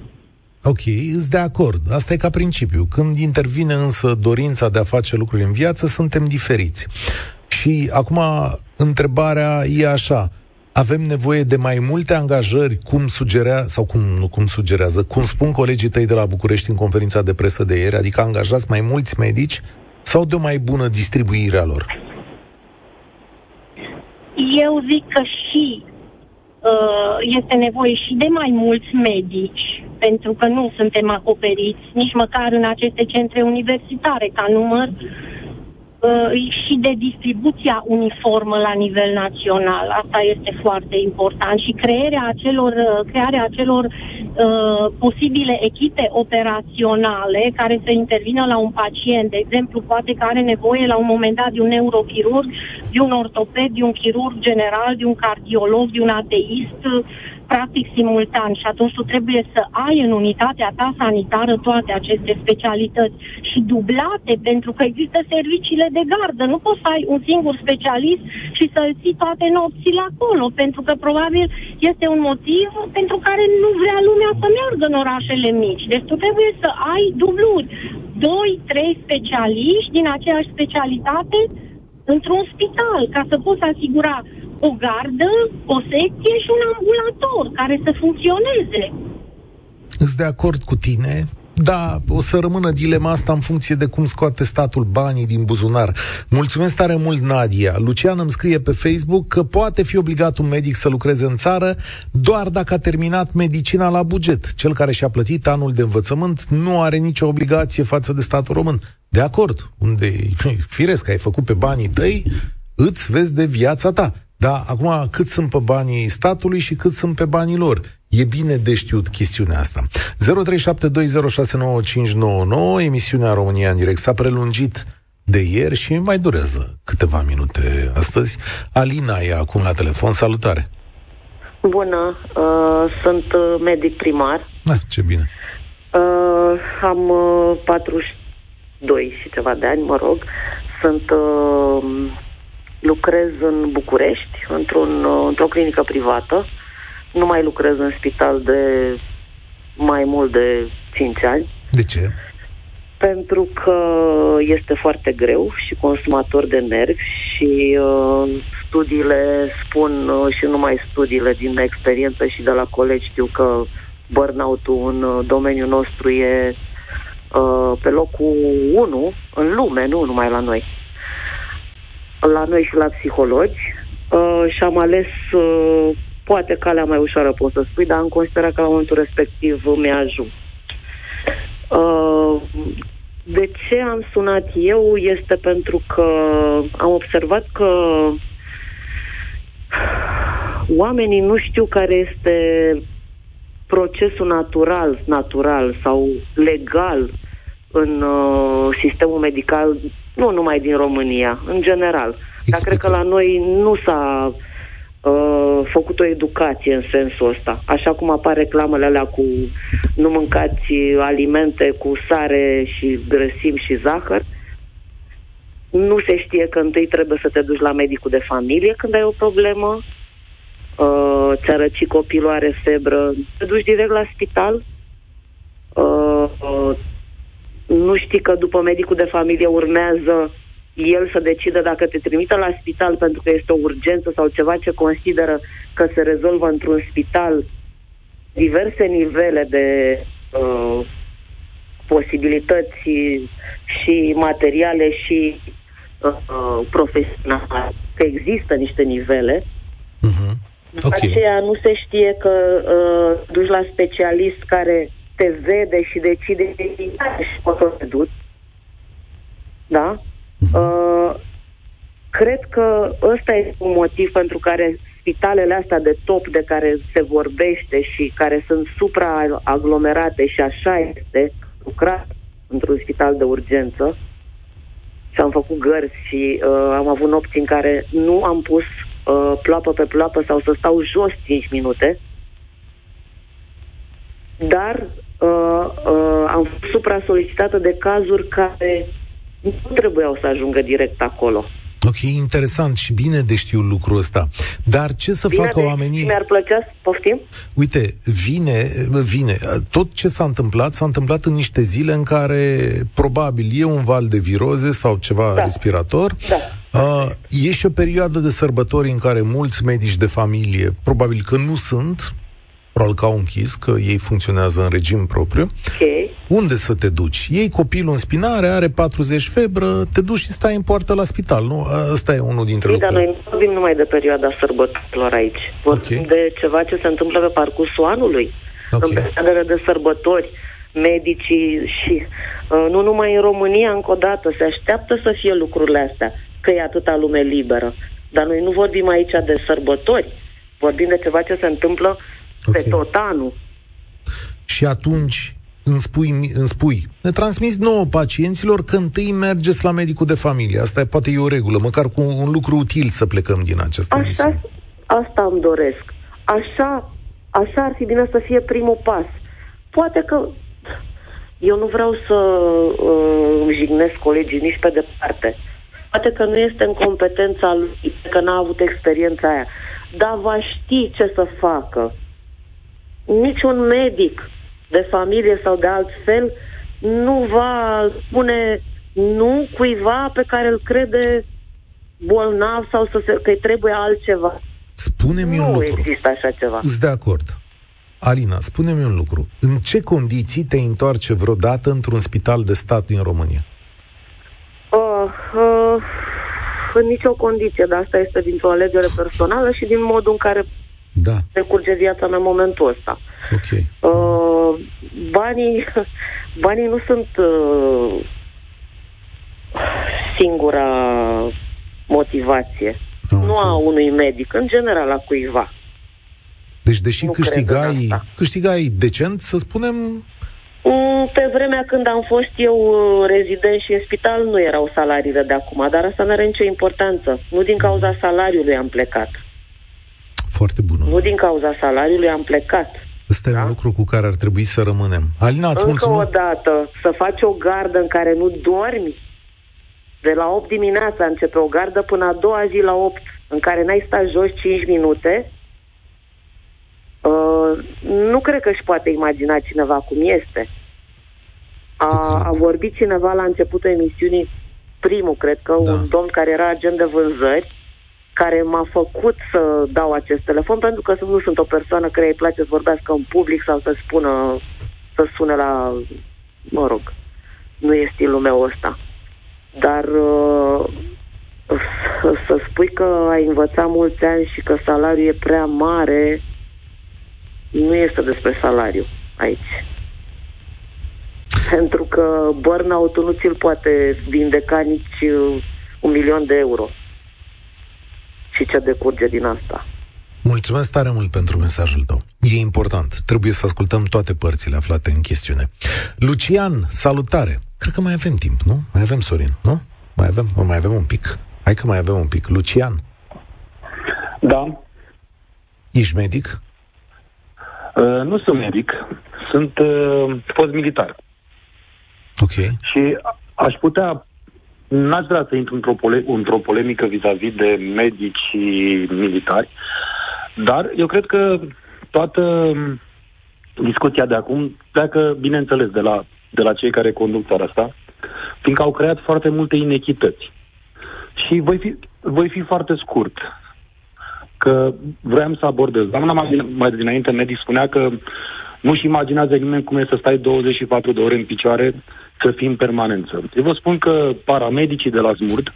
[SPEAKER 1] Ok, îți de acord. Asta e ca principiu. Când intervine însă dorința de a face lucruri în viață, suntem diferiți. Și acum întrebarea e așa. Avem nevoie de mai multe angajări, cum sugerea, sau cum, nu cum sugerează, cum spun colegii tăi de la București în conferința de presă de ieri, adică angajați mai mulți medici sau de o mai bună distribuire a lor?
[SPEAKER 11] Eu zic că și uh, este nevoie și de mai mulți medici, pentru că nu suntem acoperiți nici măcar în aceste centre universitare ca număr uh, și de distribuția uniformă la nivel național. Asta este foarte important și crearea acelor, uh, crearea acelor uh, posibile echipe operaționale care să intervină la un pacient. De exemplu, poate că are nevoie la un moment dat de un neurochirurg, de un ortoped, de un chirurg general, de un cardiolog, de un ateist, practic simultan și atunci tu trebuie să ai în unitatea ta sanitară toate aceste specialități și dublate pentru că există serviciile de gardă. Nu poți să ai un singur specialist și să-l ții toate nopțile acolo, pentru că probabil este un motiv pentru care nu vrea lumea să meargă în orașele mici. Deci tu trebuie să ai dubluri. Doi, trei specialiști din aceeași specialitate într-un spital, ca să poți asigura o gardă, o secție și un ambulator care să funcționeze.
[SPEAKER 1] Sunt de acord cu tine, da, o să rămână dilema asta în funcție de cum scoate statul banii din buzunar. Mulțumesc tare mult, Nadia. Lucian îmi scrie pe Facebook că poate fi obligat un medic să lucreze în țară doar dacă a terminat medicina la buget. Cel care și-a plătit anul de învățământ nu are nicio obligație față de statul român. De acord, unde, firesc, ai făcut pe banii tăi, îți vezi de viața ta. Da, acum cât sunt pe banii statului și cât sunt pe banii lor. E bine de știut chestiunea asta. 0372069599, emisiunea România în direct s-a prelungit de ieri și mai durează câteva minute astăzi. Alina e acum la telefon. Salutare!
[SPEAKER 12] Bună, uh, sunt uh, medic primar.
[SPEAKER 1] Ah, ce bine!
[SPEAKER 12] Uh, am uh, 42 și ceva de ani, mă rog. Sunt uh, lucrez în București, într-un, într-o clinică privată. Nu mai lucrez în spital de mai mult de 5 ani.
[SPEAKER 1] De ce?
[SPEAKER 12] Pentru că este foarte greu și consumator de nervi și uh, studiile spun, uh, și numai studiile din experiență și de la colegi știu că burnout-ul în uh, domeniul nostru e uh, pe locul 1 în lume, nu numai la noi la noi și la psihologi uh, și am ales uh, poate calea mai ușoară, pot să spui, dar am considerat că la momentul respectiv mi-a ajuns. Uh, de ce am sunat eu este pentru că am observat că oamenii nu știu care este procesul natural, natural sau legal în uh, sistemul medical nu numai din România, în general. Explică. Dar cred că la noi nu s-a uh, făcut o educație în sensul ăsta. Așa cum apar reclamele alea cu nu mâncați alimente cu sare și grăsimi și zahăr, nu se știe că întâi trebuie să te duci la medicul de familie când ai o problemă, uh, ți-a răcit copilul, are febră, te duci direct la spital, uh, uh, nu știi că după medicul de familie urmează el să decidă dacă te trimită la spital pentru că este o urgență sau ceva ce consideră că se rezolvă într-un spital diverse nivele de uh, posibilități și materiale și uh, profesionale, că există niște nivele. Uh-huh. După okay. aceea nu se știe că uh, duci la specialist care te vede și decide și poți să te duci. Da? Uh-huh. Uh, cred că ăsta este un motiv pentru care spitalele astea de top de care se vorbește și care sunt supraaglomerate și așa este, lucrat într-un spital de urgență și am făcut gărzi și uh, am avut nopți în care nu am pus uh, ploapă pe ploapă sau să stau jos 5 minute, dar uh, uh, am fost supra-solicitată de cazuri care nu trebuiau să ajungă direct acolo.
[SPEAKER 1] Ok, interesant și bine de știu lucrul ăsta. Dar ce să
[SPEAKER 12] bine
[SPEAKER 1] facă
[SPEAKER 12] de
[SPEAKER 1] oamenii...
[SPEAKER 12] Mi-ar plăcea să poftim?
[SPEAKER 1] Uite, vine, vine. Tot ce s-a întâmplat, s-a întâmplat în niște zile în care probabil e un val de viroze sau ceva da. respirator.
[SPEAKER 12] Da.
[SPEAKER 1] Uh, e și o perioadă de sărbători în care mulți medici de familie, probabil că nu sunt, probabil că au închis, că ei funcționează în regim propriu.
[SPEAKER 12] Okay.
[SPEAKER 1] Unde să te duci? Ei copilul în spinare, are 40 febră, te duci și stai în poartă la spital, nu? Asta e unul dintre
[SPEAKER 12] Ei,
[SPEAKER 1] lucruri.
[SPEAKER 12] dar noi nu vorbim numai de perioada sărbătorilor aici. Vorbim okay. de ceva ce se întâmplă pe parcursul anului. Okay. În perioadele de sărbători, medicii și uh, nu numai în România, încă o dată, se așteaptă să fie lucrurile astea, că e atâta lume liberă. Dar noi nu vorbim aici de sărbători, vorbim de ceva ce se întâmplă okay. pe tot anul.
[SPEAKER 1] Și atunci îmi spui, îmi spui, ne transmis nouă pacienților că întâi mergeți la medicul de familie. Asta e, poate e o regulă, măcar cu un lucru util să plecăm din această
[SPEAKER 12] Așa, emisiune. Asta îmi doresc. Așa, așa ar fi bine să fie primul pas. Poate că eu nu vreau să uh, îmi jignesc colegii nici pe departe. Poate că nu este în competența lui, că n-a avut experiența aia. Dar va ști ce să facă niciun medic de familie sau de alt fel nu va spune nu cuiva pe care îl crede bolnav sau să se, că îi trebuie altceva.
[SPEAKER 1] Spune-mi
[SPEAKER 12] nu
[SPEAKER 1] un lucru.
[SPEAKER 12] Nu există așa ceva.
[SPEAKER 1] Sunt de acord. Alina, spune-mi un lucru. În ce condiții te întoarce vreodată într-un spital de stat din România?
[SPEAKER 12] Uh, uh, în nicio condiție, dar asta este dintr-o alegere personală și din modul în care
[SPEAKER 1] da.
[SPEAKER 12] decurge viața mea în momentul ăsta.
[SPEAKER 1] Ok.
[SPEAKER 12] Uh, banii, banii nu sunt uh, singura motivație. Am nu înțeles. a unui medic, în general a cuiva.
[SPEAKER 1] Deci, deși nu câștigai, câștigai decent, să spunem...
[SPEAKER 12] Mm, pe vremea când am fost eu uh, rezident și în spital, nu erau salariile de acum, dar asta nu are nicio importanță. Nu din cauza salariului am plecat.
[SPEAKER 1] Foarte bună.
[SPEAKER 12] Nu din cauza salariului am plecat.
[SPEAKER 1] Ăsta da? e un lucru cu care ar trebui să rămânem. Alina, îți
[SPEAKER 12] Încă
[SPEAKER 1] mulțumesc.
[SPEAKER 12] o dată, să faci o gardă în care nu dormi. De la 8 dimineața începe o gardă până a doua zi la 8, în care n-ai stat jos 5 minute. Uh, nu cred că își poate imagina cineva cum este. A, a vorbit cineva la începutul emisiunii, primul, cred că, da. un domn care era agent de vânzări, care m-a făcut să dau acest telefon, pentru că nu sunt o persoană care îi place să vorbească în public sau să spună, să sune la, mă rog, nu e stilul meu ăsta. Dar uh, să spui că ai învățat mulți ani și că salariul e prea mare, nu este despre salariu aici. Pentru că burnout-ul nu ți-l poate vindeca nici uh, un milion de euro și ce decurge din asta.
[SPEAKER 1] Mulțumesc tare mult pentru mesajul tău. E important. Trebuie să ascultăm toate părțile aflate în chestiune. Lucian, salutare! Cred că mai avem timp, nu? Mai avem, Sorin, nu? Mai avem? Mai avem un pic. Hai că mai avem un pic. Lucian.
[SPEAKER 13] Da.
[SPEAKER 1] Ești medic?
[SPEAKER 13] Uh, nu sunt medic. Sunt uh, fost militar.
[SPEAKER 1] Ok.
[SPEAKER 13] Și aș putea N-aș vrea să intru într-o, pole- într-o polemică vis-a-vis de medici și militari, dar eu cred că toată discuția de acum pleacă, bineînțeles, de la, de la cei care conduc țara asta, fiindcă au creat foarte multe inechități. Și voi fi, voi fi foarte scurt, că vreau să abordez. Doamna mai, mai dinainte medic spunea că nu-și imaginează nimeni cum e să stai 24 de ore în picioare să fii în permanență. Eu vă spun că paramedicii de la Smurd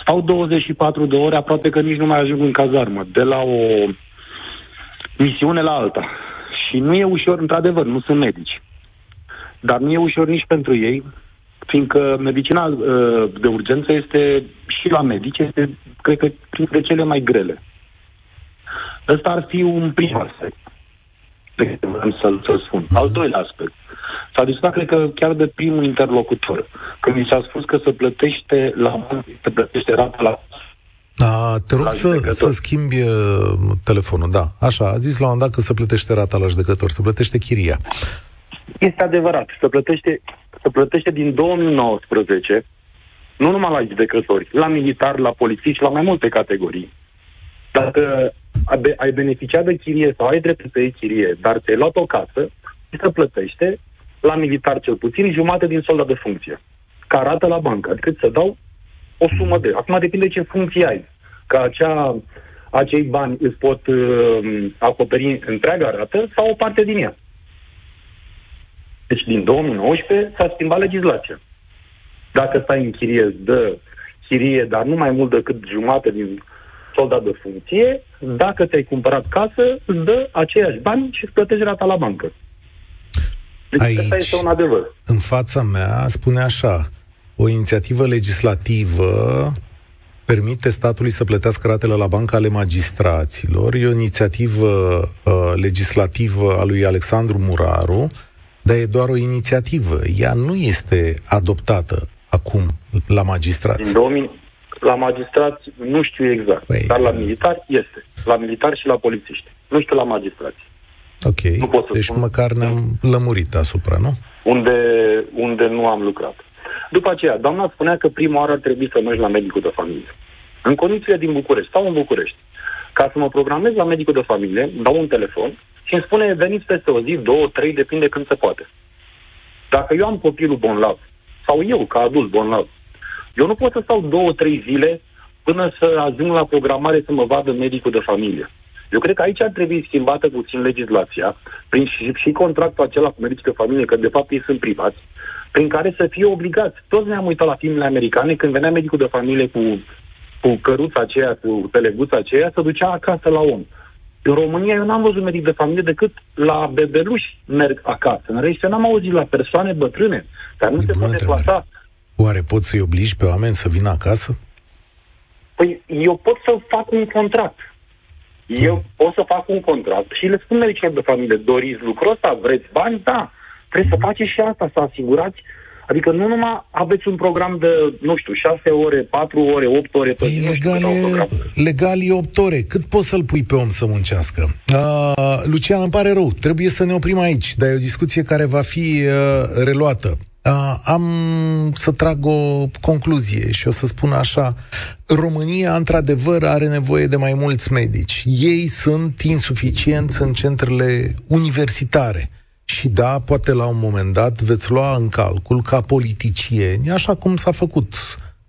[SPEAKER 13] stau 24 de ore, aproape că nici nu mai ajung în cazarmă, de la o misiune la alta. Și nu e ușor, într-adevăr, nu sunt medici. Dar nu e ușor nici pentru ei, fiindcă medicina uh, de urgență este și la medici, este, cred că, printre cele mai grele. Ăsta ar fi un prim aspect pe care vreau să-l, să spun. Al doilea aspect. S-a discutat, cred că, chiar de primul interlocutor, când mi s-a spus că se plătește la se plătește rata la
[SPEAKER 1] a, te rog să, să schimbi uh, telefonul, da. Așa, a zis la un dat că se plătește rata la judecător, se plătește chiria.
[SPEAKER 13] Este adevărat, se plătește, se plătește din 2019, nu numai la judecători, la militar, la polițiști, la mai multe categorii. Dacă ai beneficiat de chirie sau ai dreptul să iei chirie, dar ți-ai luat o casă, se plătește la militar cel puțin jumate din solda de funcție. Ca rată la bancă. Adică să dau o sumă de... Acum depinde ce funcție ai. Că acea, acei bani îți pot uh, acoperi întreaga rată sau o parte din ea. Deci din 2019 s-a schimbat legislația. Dacă stai în chirie, dă chirie, dar nu mai mult decât jumate din solda de funcție, dacă ți-ai cumpărat casă, îți dă aceiași bani și îți plătești rata la bancă. Deci Aici, asta este un adevăr.
[SPEAKER 1] în fața mea, spune așa, o inițiativă legislativă permite statului să plătească ratele la bancă ale magistraților. E o inițiativă uh, legislativă a lui Alexandru Muraru, dar e doar o inițiativă. Ea nu este adoptată acum la magistrați.
[SPEAKER 13] Din 2000, la magistrați nu știu exact, păi, dar la uh, militar este. La militar și la polițiști. Nu știu la magistrați.
[SPEAKER 1] Ok, nu pot să deci spun. măcar ne-am lămurit asupra, nu?
[SPEAKER 13] Unde, unde nu am lucrat. După aceea, doamna spunea că prima oară ar trebui să mergi la medicul de familie. În condițiile din București, stau în București. Ca să mă programez la medicul de familie, dau un telefon și îmi spune veniți peste o zi, două, trei, depinde când se poate. Dacă eu am copilul bonlav, sau eu, ca adult bonlav, eu nu pot să stau două, trei zile până să ajung la programare să mă vadă medicul de familie. Eu cred că aici ar trebui schimbată puțin legislația, prin și, și contractul acela cu medicii de familie, că de fapt ei sunt privați, prin care să fie obligați. Toți ne-am uitat la filmele americane, când venea medicul de familie cu, cu căruța aceea, cu teleguța aceea, să ducea acasă la om. În România eu n-am văzut medic de familie decât la bebeluși merg acasă. În rest, eu n-am auzit la persoane bătrâne care nu de se pot deplasa.
[SPEAKER 1] Oare poți să-i obligi pe oameni să vină acasă?
[SPEAKER 13] Păi eu pot să fac un contract. Eu hmm. pot să fac un contract și le spun medicilor de familie, doriți lucrul ăsta, vreți bani? Da. Trebuie să faceți și asta, să asigurați Adică nu numai aveți un program de, nu știu, 6 ore, 4 ore, 8 ore pe
[SPEAKER 1] păi zi. Legal, e, legal e 8 ore. Cât poți să-l pui pe om să muncească? Uh, Lucian, îmi pare rău. Trebuie să ne oprim aici, dar e o discuție care va fi uh, reluată. Uh, am să trag o concluzie și o să spun așa. România, într-adevăr, are nevoie de mai mulți medici. Ei sunt insuficienți în centrele universitare. Și da, poate la un moment dat veți lua în calcul ca politicieni, așa cum s-a făcut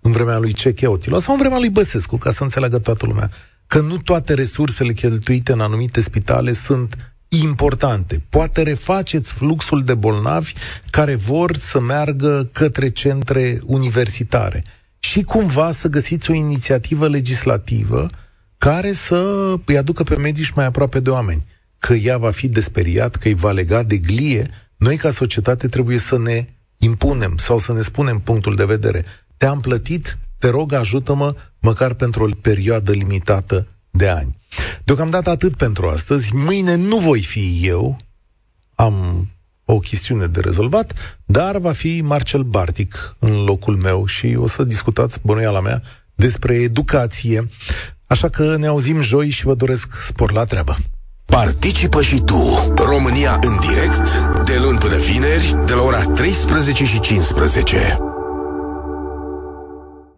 [SPEAKER 1] în vremea lui Cecheotilo sau în vremea lui Băsescu, ca să înțeleagă toată lumea, că nu toate resursele cheltuite în anumite spitale sunt importante. Poate refaceți fluxul de bolnavi care vor să meargă către centre universitare și cumva să găsiți o inițiativă legislativă care să îi aducă pe medici mai aproape de oameni că ea va fi desperiat, că îi va lega de glie, noi ca societate trebuie să ne impunem sau să ne spunem punctul de vedere. Te-am plătit, te rog ajută-mă măcar pentru o perioadă limitată de ani. Deocamdată atât pentru astăzi. Mâine nu voi fi eu, am o chestiune de rezolvat, dar va fi Marcel Bartic în locul meu și o să discutați bănuiala mea despre educație. Așa că ne auzim joi și vă doresc spor la treabă.
[SPEAKER 5] Participă și tu, România în direct, de luni până vineri, de la ora 13 și 15.